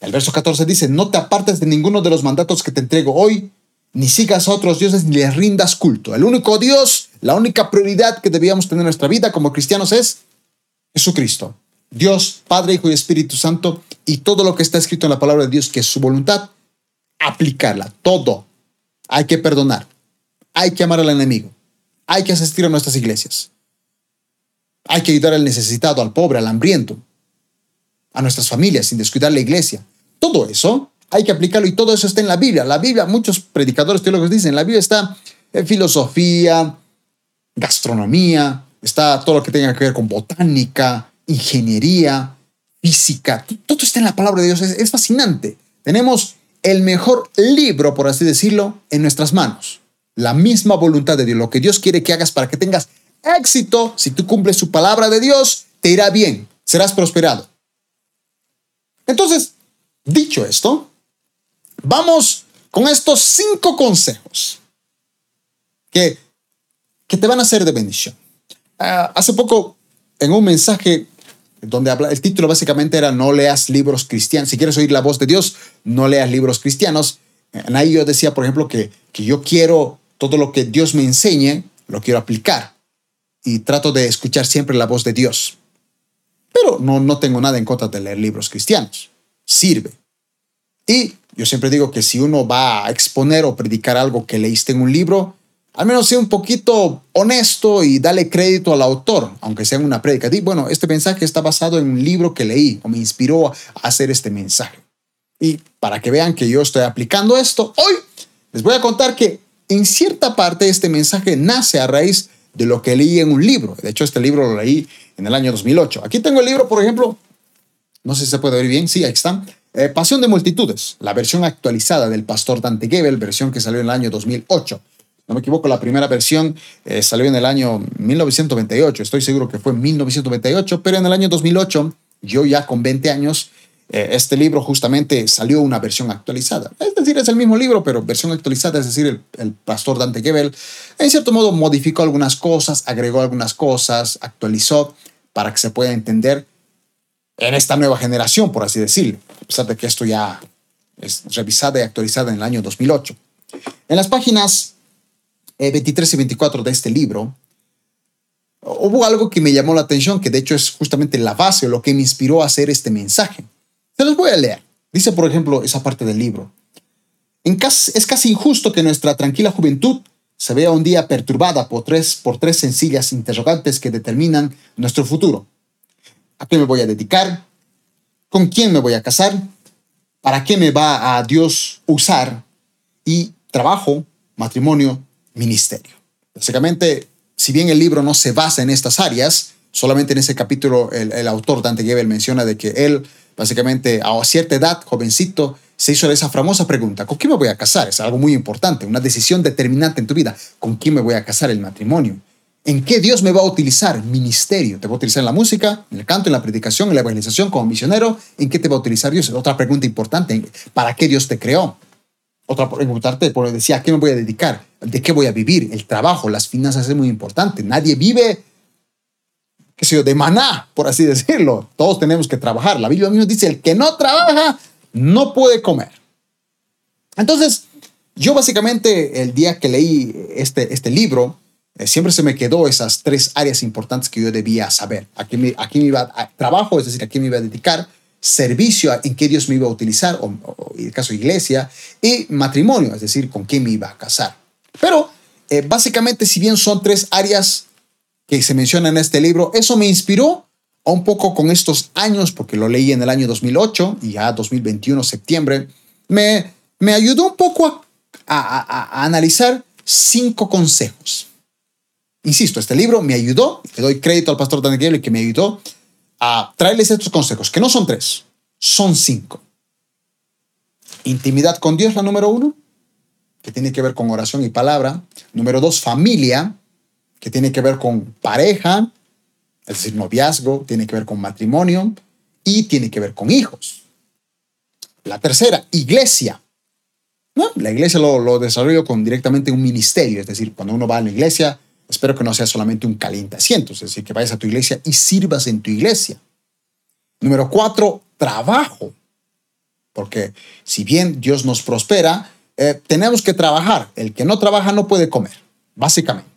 S2: El verso 14 dice, no te apartes de ninguno de los mandatos que te entrego hoy, ni sigas a otros dioses ni les rindas culto. El único Dios, la única prioridad que debíamos tener en nuestra vida como cristianos es Jesucristo. Dios, Padre, Hijo y Espíritu Santo, y todo lo que está escrito en la palabra de Dios, que es su voluntad, aplicarla, todo. Hay que perdonar, hay que amar al enemigo, hay que asistir a nuestras iglesias, hay que ayudar al necesitado, al pobre, al hambriento, a nuestras familias, sin descuidar la iglesia. Todo eso hay que aplicarlo y todo eso está en la Biblia. La Biblia, muchos predicadores teólogos dicen, la Biblia está en filosofía, gastronomía, está todo lo que tenga que ver con botánica, ingeniería, física, todo está en la palabra de Dios, es, fascinante. Tenemos el mejor libro, por así decirlo, en nuestras manos. La misma voluntad de Dios, lo que Dios quiere que hagas para que tengas éxito, si tú cumples su palabra de Dios, te irá bien, serás prosperado. Entonces, dicho esto, vamos con estos cinco consejos que, que te van a ser de bendición. Ah, hace poco, en un mensaje donde habla, el título básicamente era No leas libros cristianos. Si quieres oír la voz de Dios, no leas libros cristianos. En ahí yo decía, por ejemplo, que, que yo quiero todo lo que Dios me enseñe, lo quiero aplicar. Y trato de escuchar siempre la voz de Dios. Pero no, no tengo nada en contra de leer libros cristianos. Sirve. Y yo siempre digo que si uno va a exponer o predicar algo que leíste en un libro, al menos sea un poquito honesto y dale crédito al autor, aunque sea una prédica. Di, bueno, este mensaje está basado en un libro que leí o me inspiró a hacer este mensaje. Y para que vean que yo estoy aplicando esto, hoy les voy a contar que en cierta parte este mensaje nace a raíz de lo que leí en un libro. De hecho, este libro lo leí en el año 2008. Aquí tengo el libro, por ejemplo, no sé si se puede ver bien, sí, ahí está. Eh, Pasión de Multitudes, la versión actualizada del pastor Dante Gebel, versión que salió en el año 2008 no me equivoco, la primera versión eh, salió en el año 1998, estoy seguro que fue en 1998, pero en el año 2008, yo ya con 20 años, eh, este libro justamente salió una versión actualizada. Es decir, es el mismo libro, pero versión actualizada, es decir, el, pastor Dante Gebel, en cierto modo modificó algunas cosas, agregó algunas cosas, actualizó para que se pueda entender en esta nueva generación, por así decirlo, a pesar de que esto ya es revisada y actualizada en el año 2008. En las páginas 23 eh, y 24 de este libro, hubo algo que me llamó la atención, que de hecho es justamente la base o lo que me inspiró a hacer este mensaje. Se los voy a leer. Dice, por ejemplo, esa parte del libro. es casi injusto que nuestra tranquila juventud se vea un día perturbada por tres, por tres sencillas interrogantes que determinan nuestro futuro. ¿A qué me voy a dedicar? ¿Con quién me voy a casar? ¿Para qué me va a Dios usar? Y trabajo, matrimonio ministerio. Básicamente, si bien el libro no se basa en estas áreas, solamente en ese capítulo el, autor Dante Gebel menciona de que él, básicamente, a cierta edad, jovencito, se hizo esa famosa pregunta, ¿con quién me voy a casar? Es algo muy importante, una decisión determinante en tu vida. ¿Con quién me voy a casar el matrimonio? ¿En qué Dios me va a utilizar? Ministerio. ¿Te va a utilizar en la música, en el canto, en la predicación, en la evangelización, como misionero? ¿En qué te va a utilizar Dios? Otra pregunta importante. ¿Para qué Dios te creó? Otra preguntarte, por decía, ¿a qué me voy a dedicar? ¿De qué voy a vivir? El trabajo, las finanzas es muy importante. Nadie vive, qué sé yo, de maná, por así decirlo. Todos tenemos que trabajar. La Biblia mismo dice, el que no trabaja, no puede comer. Entonces, yo básicamente el día que leí este, este libro, eh, siempre se me quedó esas tres áreas importantes que yo debía saber. A qué me, me iba a trabajo, es decir, a qué me iba a dedicar, servicio, en qué Dios me iba a utilizar, o, en el caso iglesia, y matrimonio, es decir, con quién me iba a casar. Pero eh, básicamente, si bien son tres áreas que se mencionan en este libro, eso me inspiró un poco con estos años, porque lo leí en el año 2008 y ya 2021, septiembre, me, me ayudó un poco a, a analizar cinco consejos Insisto, este libro me ayudó, le doy crédito al pastor Daniel que me ayudó a traerles estos consejos, que no son tres, son cinco. Intimidad con Dios, la número uno, que tiene que ver con oración y palabra. Número dos, familia, que tiene que ver con pareja, es decir, noviazgo, tiene que ver con matrimonio y tiene que ver con hijos. La tercera, iglesia. ¿No? La iglesia lo, lo desarrollo con directamente un ministerio, es decir, cuando uno va a la iglesia, Espero que no sea solamente un caliente asiento, es decir, que vayas a tu iglesia y sirvas en tu iglesia. Número cuatro, trabajo. Porque si bien Dios nos prospera, eh, tenemos que trabajar. El que no trabaja no puede comer, básicamente.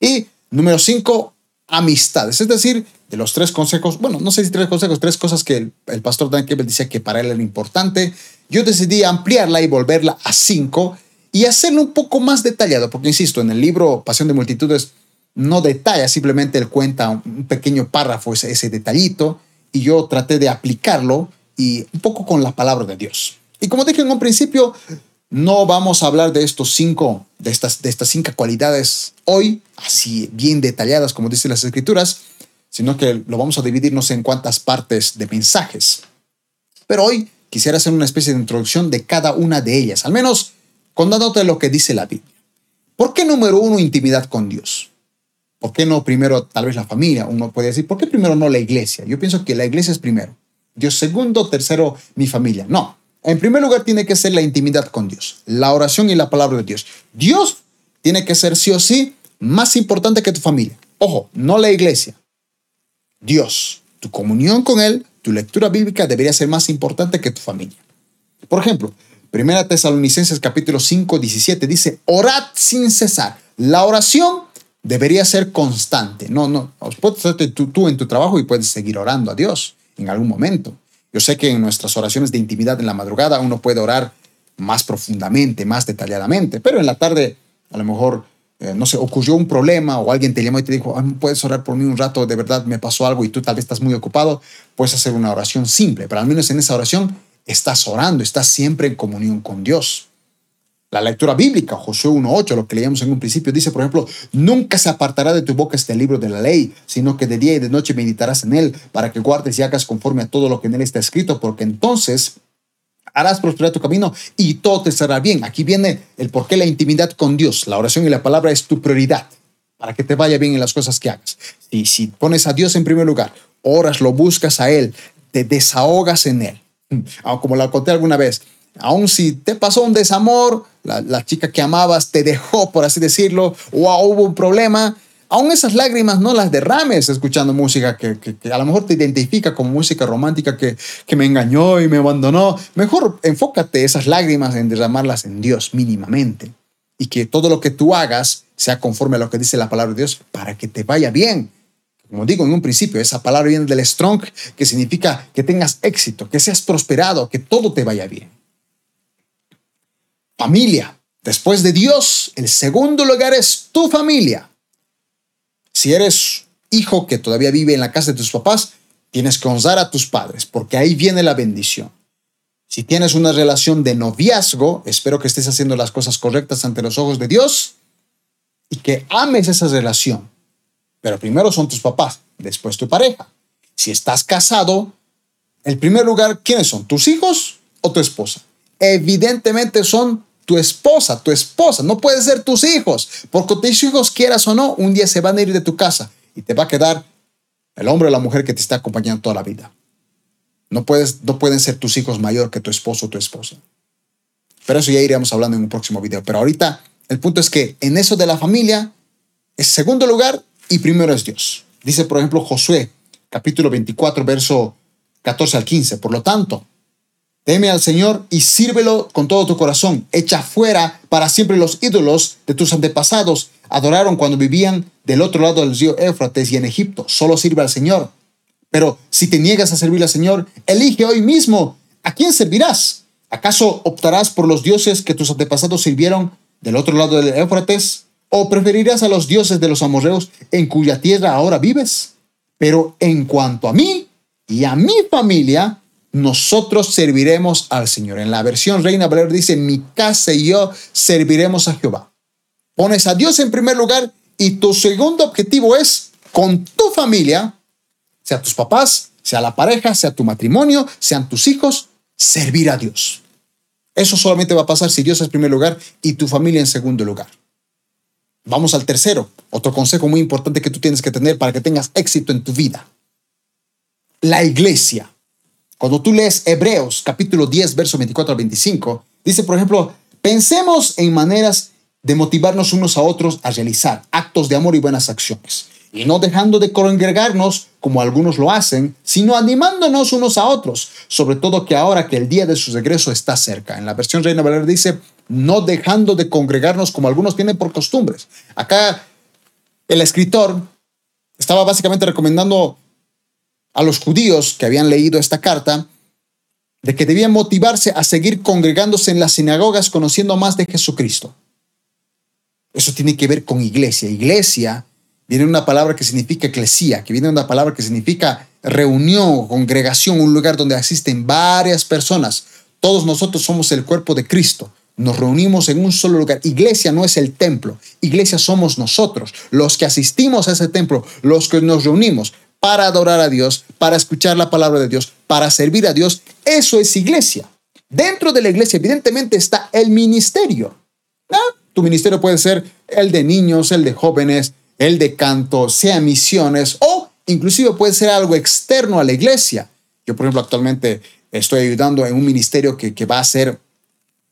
S2: Y número cinco, amistades. Es decir, de los tres consejos, bueno, no sé si tres consejos, tres cosas que el, pastor Dan Kebel decía que para él era importante, yo decidí ampliarla y volverla a cinco y hacerlo un poco más detallado, porque insisto, en el libro Pasión de Multitudes no detalla, simplemente él cuenta un pequeño párrafo, ese, ese detallito, y yo traté de aplicarlo y un poco con la palabra de Dios. Y como dije en un principio, no vamos a hablar de estos cinco, de estas, de estas cinco cualidades hoy, así bien detalladas como dicen las escrituras, sino que lo vamos a dividir no sé en cuántas partes de mensajes. Pero hoy quisiera hacer una especie de introducción de cada una de ellas, al menos contándote lo que dice la Biblia. ¿Por qué número uno intimidad con Dios? ¿Por qué no primero tal vez la familia? Uno puede decir, ¿por qué primero no la iglesia? Yo pienso que la iglesia es primero. Dios segundo, tercero, mi familia. No. En primer lugar tiene que ser la intimidad con Dios, la oración y la palabra de Dios. Dios tiene que ser sí o sí más importante que tu familia. Ojo, no la iglesia. Dios, tu comunión con Él, tu lectura bíblica debería ser más importante que tu familia. Por ejemplo, Primera Tesalonicenses capítulo 5, 17 dice, orad sin cesar. La oración debería ser constante. No, no, puedes tú, tú en tu trabajo y puedes seguir orando a Dios en algún momento. Yo sé que en nuestras oraciones de intimidad en la madrugada uno puede orar más profundamente, más detalladamente, pero en la tarde a lo mejor, eh, no sé, ocurrió un problema o alguien te llamó y te dijo, puedes orar por mí un rato, de verdad me pasó algo y tú tal vez estás muy ocupado, puedes hacer una oración simple, pero al menos en esa oración estás orando, estás siempre en comunión con Dios. La lectura bíblica, Josué 1.8, lo que leíamos en un principio, dice, por ejemplo, nunca se apartará de tu boca este libro de la ley, sino que de día y de noche meditarás en él, para que guardes y hagas conforme a todo lo que en él está escrito, porque entonces harás prosperar tu camino y todo te será bien. Aquí viene el por qué la intimidad con Dios, la oración y la palabra es tu prioridad, para que te vaya bien en las cosas que hagas. Y si pones a Dios en primer lugar, oras, lo buscas a Él, te desahogas en Él, como la conté alguna vez, aun si te pasó un desamor, la, chica que amabas te dejó, por así decirlo, o hubo un problema, aún esas lágrimas no las derrames escuchando música que, a lo mejor te identifica como música romántica que, me engañó y me abandonó. Mejor enfócate esas lágrimas en derramarlas en Dios mínimamente y que todo lo que tú hagas sea conforme a lo que dice la palabra de Dios para que te vaya bien como digo en un principio, esa palabra viene del strong, que significa que tengas éxito, que seas prosperado, que todo te vaya bien. Familia. Después de Dios, el segundo lugar es tu familia. Si eres hijo que todavía vive en la casa de tus papás, tienes que honrar a tus padres, porque ahí viene la bendición. Si tienes una relación de noviazgo, espero que estés haciendo las cosas correctas ante los ojos de Dios y que ames esa relación pero primero son tus papás, después tu pareja. Si estás casado, en primer lugar, ¿quiénes son? ¿Tus hijos o tu esposa? evidentemente son tu esposa, tu esposa, no pueden ser tus hijos, porque tus hijos quieras o no, un día se van a ir de tu casa y te va a quedar el hombre o la mujer que te está acompañando toda la vida. No, puedes, no pueden ser tus hijos mayor que tu esposo o tu esposa. Pero eso ya iremos hablando en un próximo video. Pero ahorita el punto es que en eso de la familia es segundo lugar y primero es Dios. Dice, por ejemplo, Josué, capítulo 24, verso 14 al 15. Por lo tanto, teme al Señor y sírvelo con todo tu corazón. Echa fuera para siempre los ídolos de tus antepasados. Adoraron cuando vivían del otro lado del río Éufrates y en Egipto. Solo sirve al Señor. Pero si te niegas a servir al Señor, elige hoy mismo a quién servirás ¿Acaso optarás por los dioses que tus antepasados sirvieron del otro lado del Éufrates? ¿O preferirás a los dioses de los amorreos en cuya tierra ahora vives? Pero en cuanto a mí y a mi familia, nosotros serviremos al Señor. En la versión Reina Valera dice, mi casa y yo serviremos a Jehová. Pones a Dios en primer lugar y tu segundo objetivo es con tu familia, sea tus papás, sea la pareja, sea tu matrimonio, sean tus hijos, servir a Dios. Eso solamente va a pasar si Dios es primer lugar y tu familia en segundo lugar. Vamos al tercero, otro consejo muy importante que tú tienes que tener para que tengas éxito en tu vida. La iglesia. Cuando tú lees Hebreos capítulo 10, verso 24 al 25, dice, por ejemplo, pensemos en maneras de motivarnos unos a otros a realizar actos de amor y buenas acciones y no dejando de congregarnos como algunos lo hacen, sino animándonos unos a otros, sobre todo que ahora que el día de su regreso está cerca. En la versión Reina Valera dice, no dejando de congregarnos como algunos tienen por costumbres. Acá el escritor estaba básicamente recomendando a los judíos que habían leído esta carta de que debían motivarse a seguir congregándose en las sinagogas conociendo más de Jesucristo. Eso tiene que ver con iglesia. Iglesia viene una palabra que significa eclesía, que viene una palabra que significa reunión, congregación, un lugar donde asisten varias personas. Todos nosotros somos el cuerpo de Cristo. Nos reunimos en un solo lugar. Iglesia no es el templo. Iglesia somos nosotros, los que asistimos a ese templo, los que nos reunimos para adorar a Dios, para escuchar la palabra de Dios, para servir a Dios. Eso es iglesia. Dentro de la iglesia, evidentemente, está el ministerio. Tu ministerio puede ser el de niños, el de jóvenes, el de canto, sea misiones o inclusive puede ser algo externo a la iglesia. Yo, por ejemplo, actualmente estoy ayudando en un ministerio que, va a ser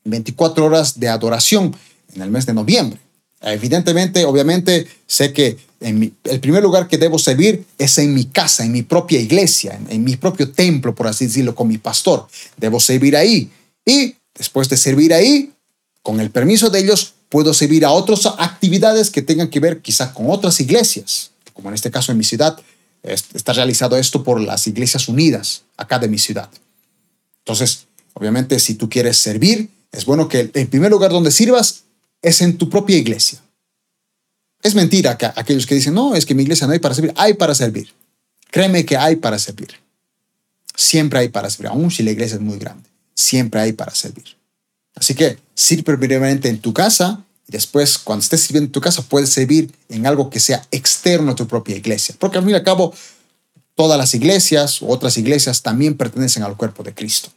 S2: 24 horas de adoración en el mes de noviembre. Evidentemente, obviamente, sé que el primer lugar que debo servir es en mi casa, en mi propia iglesia, en, en mi propio templo, por así decirlo, con mi pastor. Debo servir ahí. Y después de servir ahí, con el permiso de ellos, puedo servir a otras actividades que tengan que ver quizá con otras iglesias, como en este caso en mi ciudad, está realizado esto por las iglesias unidas acá de mi ciudad. Entonces, obviamente, si tú quieres servir, es bueno que el primer lugar donde sirvas es en tu propia iglesia. Es mentira que aquellos que dicen, no, es que mi iglesia no hay para servir, hay para servir. Créeme que hay para servir. Siempre hay para servir, aun si la iglesia es muy grande. Siempre hay para servir. Así que sirve primeramente en tu casa y después, cuando estés sirviendo en tu casa, puedes servir en algo que sea externo a tu propia iglesia. Porque al fin y al cabo, todas las iglesias u otras iglesias también pertenecen al cuerpo de Cristo.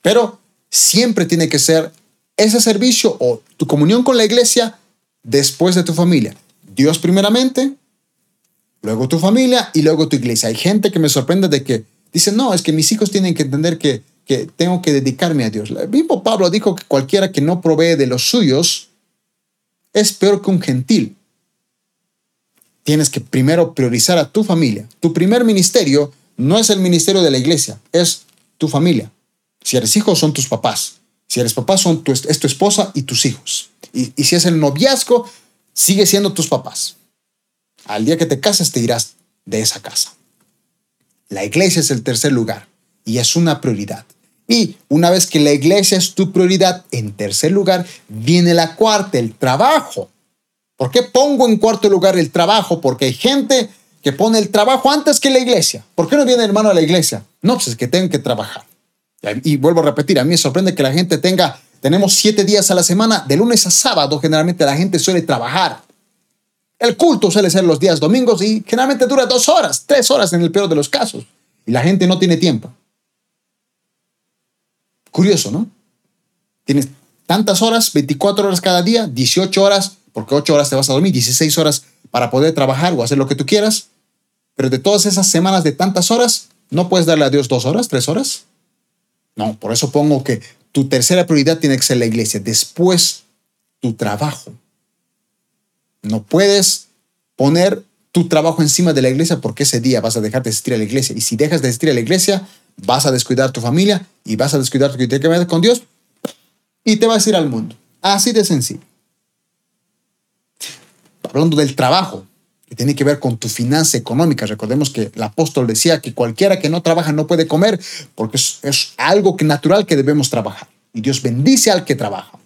S2: Pero siempre tiene que ser ese servicio o tu comunión con la iglesia después de tu familia. Dios primeramente, luego tu familia y luego tu iglesia. Hay gente que me sorprende de que dice, no, es que mis hijos tienen que entender que que tengo que dedicarme a Dios. El mismo Pablo dijo que cualquiera que no provee de los suyos es peor que un gentil. Tienes que primero priorizar a tu familia. Tu primer ministerio no es el ministerio de la iglesia, es tu familia. Si eres hijo, son tus papás. Si eres papá, son es tu esposa y tus hijos. Y, y si es el noviazgo, sigue siendo tus papás. Al día que te cases, te irás de esa casa. La iglesia es el tercer lugar y es una prioridad. Y una vez que la iglesia es tu prioridad, en tercer lugar viene la cuarta, el trabajo. ¿Por qué pongo en cuarto lugar el trabajo? Porque hay gente que pone el trabajo antes que la iglesia. ¿Por qué no viene hermano a la iglesia? No, pues es que tengo que trabajar. Y vuelvo a repetir, a mí me sorprende que la gente tenga, tenemos siete días a la semana, de lunes a sábado generalmente la gente suele trabajar. El culto suele ser los días domingos y generalmente dura dos horas, tres horas en el peor de los casos. Y la gente no tiene tiempo. Curioso, ¿no? Tienes tantas horas, 24 horas cada día, 18 horas, porque 8 horas te vas a dormir, 16 horas para poder trabajar o hacer lo que tú quieras. Pero de todas esas semanas de tantas horas, ¿no puedes darle a Dios dos horas, tres horas? No, por eso pongo que tu tercera prioridad tiene que ser la iglesia. Después, tu trabajo. No puedes poner tu trabajo encima de la iglesia porque ese día vas a dejar de asistir a la iglesia. Y si dejas de asistir a la iglesia, vas a descuidar tu familia y vas a descuidar tu ver con Dios y te vas a ir al mundo. Así de sencillo. Hablando del trabajo, que tiene que ver con tu finanza económica. Recordemos que el apóstol decía que cualquiera que no trabaja no puede comer porque es, es algo que natural que debemos trabajar. Y Dios bendice al que trabaja.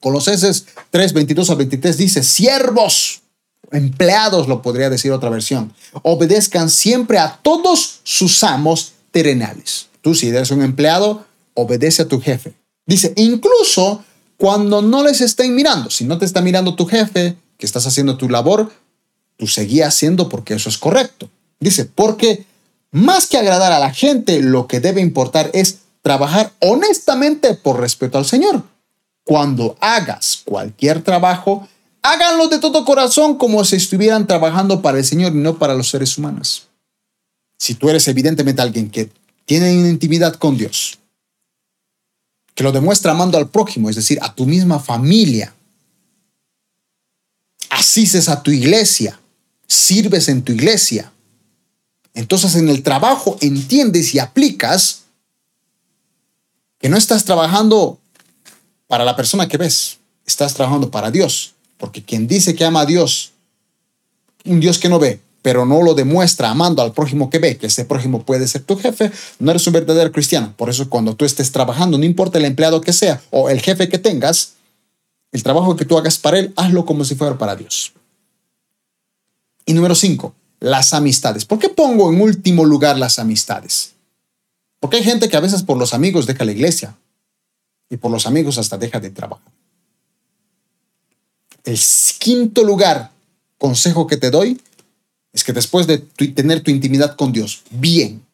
S2: Colosenses 3, 22 a 23 dice, siervos, empleados lo podría decir otra versión, obedezcan siempre a todos sus amos terrenales. Tú si eres un empleado, obedece a tu jefe. Dice, incluso cuando no les estén mirando, si no te está mirando tu jefe, que estás haciendo tu labor, tú seguí haciendo porque eso es correcto. Dice, porque más que agradar a la gente, lo que debe importar es trabajar honestamente por respeto al Señor. Cuando hagas cualquier trabajo, háganlo de todo corazón como si estuvieran trabajando para el Señor y no para los seres humanos. Si tú eres evidentemente alguien que tiene una intimidad con Dios, que lo demuestra amando al prójimo, es decir, a tu misma familia, asistes a tu iglesia, sirves en tu iglesia, entonces en el trabajo entiendes y aplicas que no estás trabajando para la persona que ves, estás trabajando para Dios. Porque quien dice que ama a Dios, un Dios que no ve, pero no lo demuestra amando al prójimo que ve, que ese prójimo puede ser tu jefe, no eres un verdadero cristiano. Por eso cuando tú estés trabajando, no importa el empleado que sea o el jefe que tengas, el trabajo que tú hagas para él, hazlo como si fuera para Dios. Y número cinco, las amistades. ¿Por qué pongo en último lugar las amistades? Porque hay gente que a veces por los amigos deja la iglesia y por los amigos hasta deja de trabajar. El quinto lugar, consejo que te doy, es que después de tener tu intimidad con Dios bien,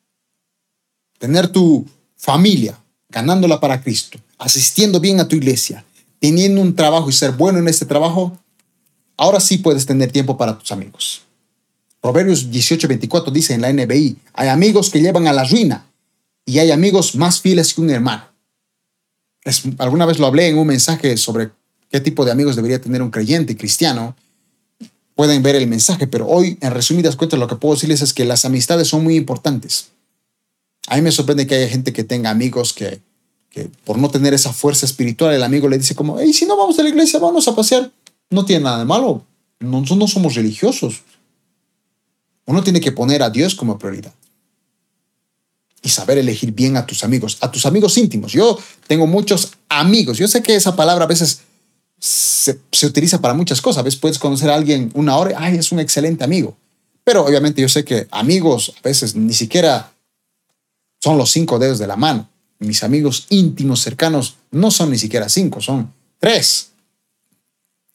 S2: tener tu familia ganándola para Cristo, asistiendo bien a tu iglesia, teniendo un trabajo y ser bueno en este trabajo, ahora sí puedes tener tiempo para tus amigos. Proverbios 18:24 dice en la NBI, hay amigos que llevan a la ruina y hay amigos más fieles que un hermano. alguna vez lo hablé en un mensaje sobre qué tipo de amigos debería tener un creyente cristiano. Pueden ver el mensaje, pero hoy, en resumidas cuentas, lo que puedo decirles es que las amistades son muy importantes. A mí me sorprende que haya gente que tenga amigos que, que por no tener esa fuerza espiritual, el amigo le dice como, hey, si no vamos a la iglesia, vamos a pasear. No tiene nada de malo. No, no somos religiosos. Uno tiene que poner a Dios como prioridad y saber elegir bien a tus amigos, a tus amigos íntimos. Yo tengo muchos amigos. Yo sé que esa palabra a veces se, utiliza para muchas cosas. A veces puedes conocer a alguien una hora, ay, es un excelente amigo. Pero obviamente yo sé que amigos a veces ni siquiera son los cinco dedos de la mano. Mis amigos íntimos, cercanos, no son ni siquiera cinco, son tres.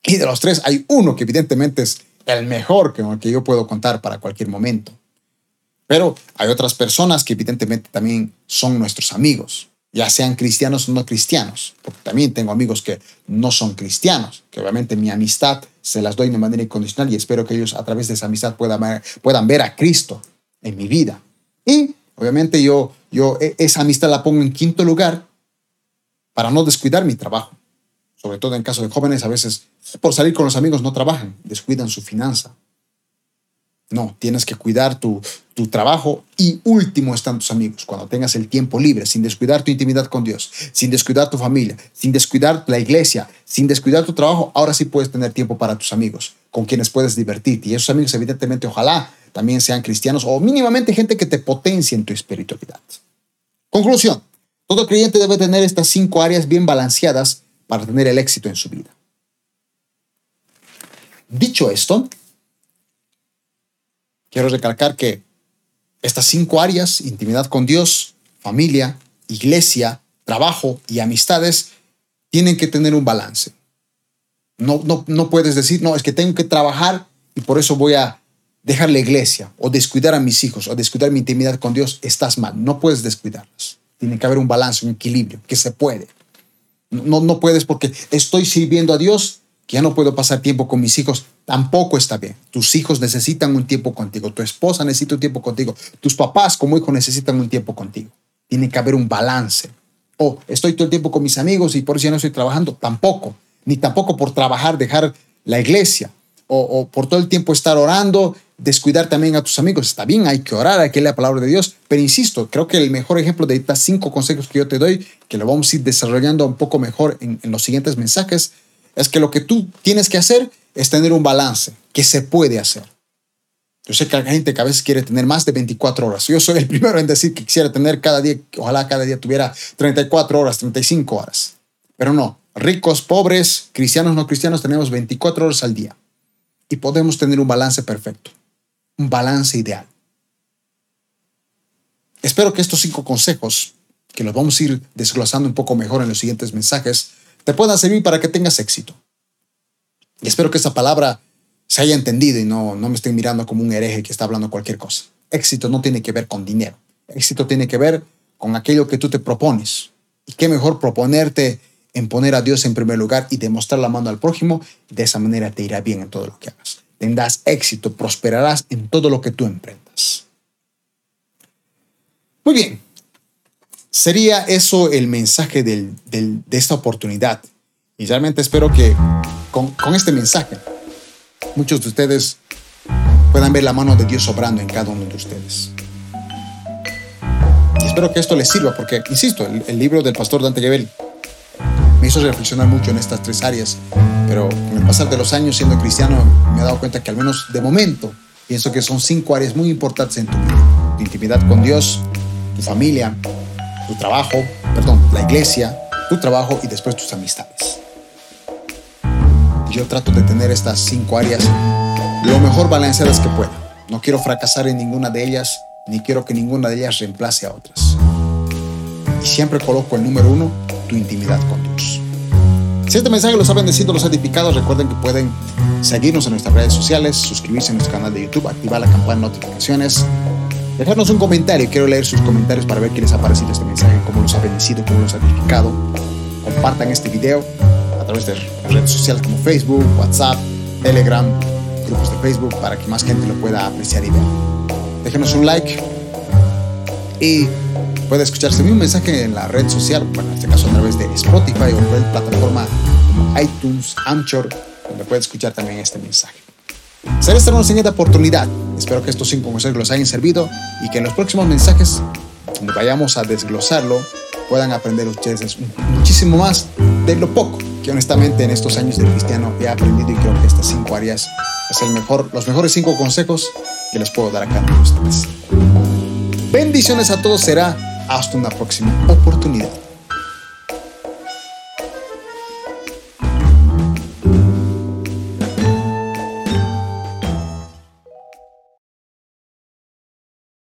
S2: Y de los tres hay uno que evidentemente es el mejor que, que yo puedo contar para cualquier momento. Pero hay otras personas que evidentemente también son nuestros amigos, ya sean cristianos o no cristianos, porque también tengo amigos que no son cristianos, que obviamente mi amistad se las doy de manera incondicional y espero que ellos a través de esa amistad puedan ver, puedan ver a Cristo en mi vida. Y obviamente yo, yo e, esa amistad la pongo en quinto lugar para no descuidar mi trabajo. Sobre todo en caso de jóvenes, a veces por salir con los amigos no trabajan, descuidan su finanza. No, tienes que cuidar tu, tu trabajo y último están tus amigos, cuando tengas el tiempo libre, sin descuidar tu intimidad con Dios, sin descuidar tu familia, sin descuidar la iglesia, sin descuidar tu trabajo, ahora sí puedes tener tiempo para tus amigos, con quienes puedes divertirte. Y esos amigos evidentemente ojalá también sean cristianos o mínimamente gente que te potencie en tu espiritualidad. Conclusión, todo creyente debe tener estas cinco áreas bien balanceadas para tener el éxito en su vida. Dicho esto, quiero recalcar que estas cinco áreas, intimidad con Dios, familia, iglesia, trabajo y amistades, tienen que tener un balance. No, no, no puedes decir, no, es que tengo que trabajar y por eso voy a dejar la iglesia o descuidar a mis hijos o descuidar mi intimidad con Dios. Estás mal, no puedes descuidarlas. Tiene que haber un balance, un equilibrio, que se puede. No, no puedes porque estoy sirviendo a Dios, que ya no puedo pasar tiempo con mis hijos. Tampoco está bien. Tus hijos necesitan un tiempo contigo. Tu esposa necesita un tiempo contigo. Tus papás como hijos necesitan un tiempo contigo. Tiene que haber un balance. O estoy todo el tiempo con mis amigos y por eso ya no estoy trabajando. Tampoco. Ni tampoco por trabajar dejar la iglesia. O, o por todo el tiempo estar orando descuidar también a tus amigos. Está bien, hay que orar, hay que leer la palabra de Dios, pero insisto, creo que el mejor ejemplo de estas cinco consejos que yo te doy, que lo vamos a ir desarrollando un poco mejor en, los siguientes mensajes, es que lo que tú tienes que hacer es tener un balance, que se puede hacer. Yo sé que hay gente que a veces quiere tener más de 24 horas. Yo soy el primero en decir que quisiera tener cada día, ojalá cada día tuviera 34 horas, 35 horas. Pero no, ricos, pobres, cristianos, no cristianos, tenemos 24 horas al día. Y podemos tener un balance perfecto balance ideal. Espero que estos cinco consejos, que los vamos a ir desglosando un poco mejor en los siguientes mensajes, te puedan servir para que tengas éxito. Y espero que esta palabra se haya entendido y no, no me estén mirando como un hereje que está hablando cualquier cosa. Éxito no tiene que ver con dinero. Éxito tiene que ver con aquello que tú te propones. Y qué mejor proponerte en poner a Dios en primer lugar y demostrar la mano al prójimo. De esa manera te irá bien en todo lo que hagas tendrás éxito, prosperarás en todo lo que tú emprendas. Muy bien, sería eso el mensaje de esta oportunidad. Y realmente espero que con, este mensaje muchos de ustedes puedan ver la mano de Dios obrando en cada uno de ustedes. Y espero que esto les sirva porque, insisto, el, libro del pastor Dante Gebel hizo reflexionar mucho en estas tres áreas, pero con el pasar de los años siendo cristiano me he dado cuenta que al menos de momento pienso que son cinco áreas muy importantes en tu vida. Tu intimidad con Dios, tu familia, tu trabajo, perdón, la iglesia, tu trabajo y después tus amistades. Yo trato de tener estas cinco áreas lo mejor balanceadas que pueda. No quiero fracasar en ninguna de ellas, ni quiero que ninguna de ellas reemplace a otras. Y siempre coloco el número uno, tu intimidad con Dios. Si este mensaje los ha bendecido, los ha edificado, recuerden que pueden seguirnos en nuestras redes sociales, suscribirse a nuestro canal de YouTube, activar la campana de notificaciones, dejarnos un comentario. Quiero leer sus comentarios para ver qué les ha parecido este mensaje, cómo los ha bendecido, cómo los ha edificado. Compartan este video a través de redes sociales como Facebook, WhatsApp, Telegram, grupos de Facebook para que más gente lo pueda apreciar y ver. Déjenos un like y puede escucharse mi mensaje en la red social, bueno, en este caso a través de Spotify o cualquier plataforma como iTunes, Anchor, donde puede escuchar también este mensaje. Será esta una siguiente oportunidad. Espero que estos cinco consejos los hayan servido y que en los próximos mensajes, donde vayamos a desglosarlo, puedan aprender ustedes muchísimo más de lo poco que honestamente en estos años de cristiano he aprendido y creo que estas cinco áreas es el mejor, los mejores cinco consejos que les puedo dar a cada uno de ustedes. Bendiciones a todos, será hasta una próxima oportunidad.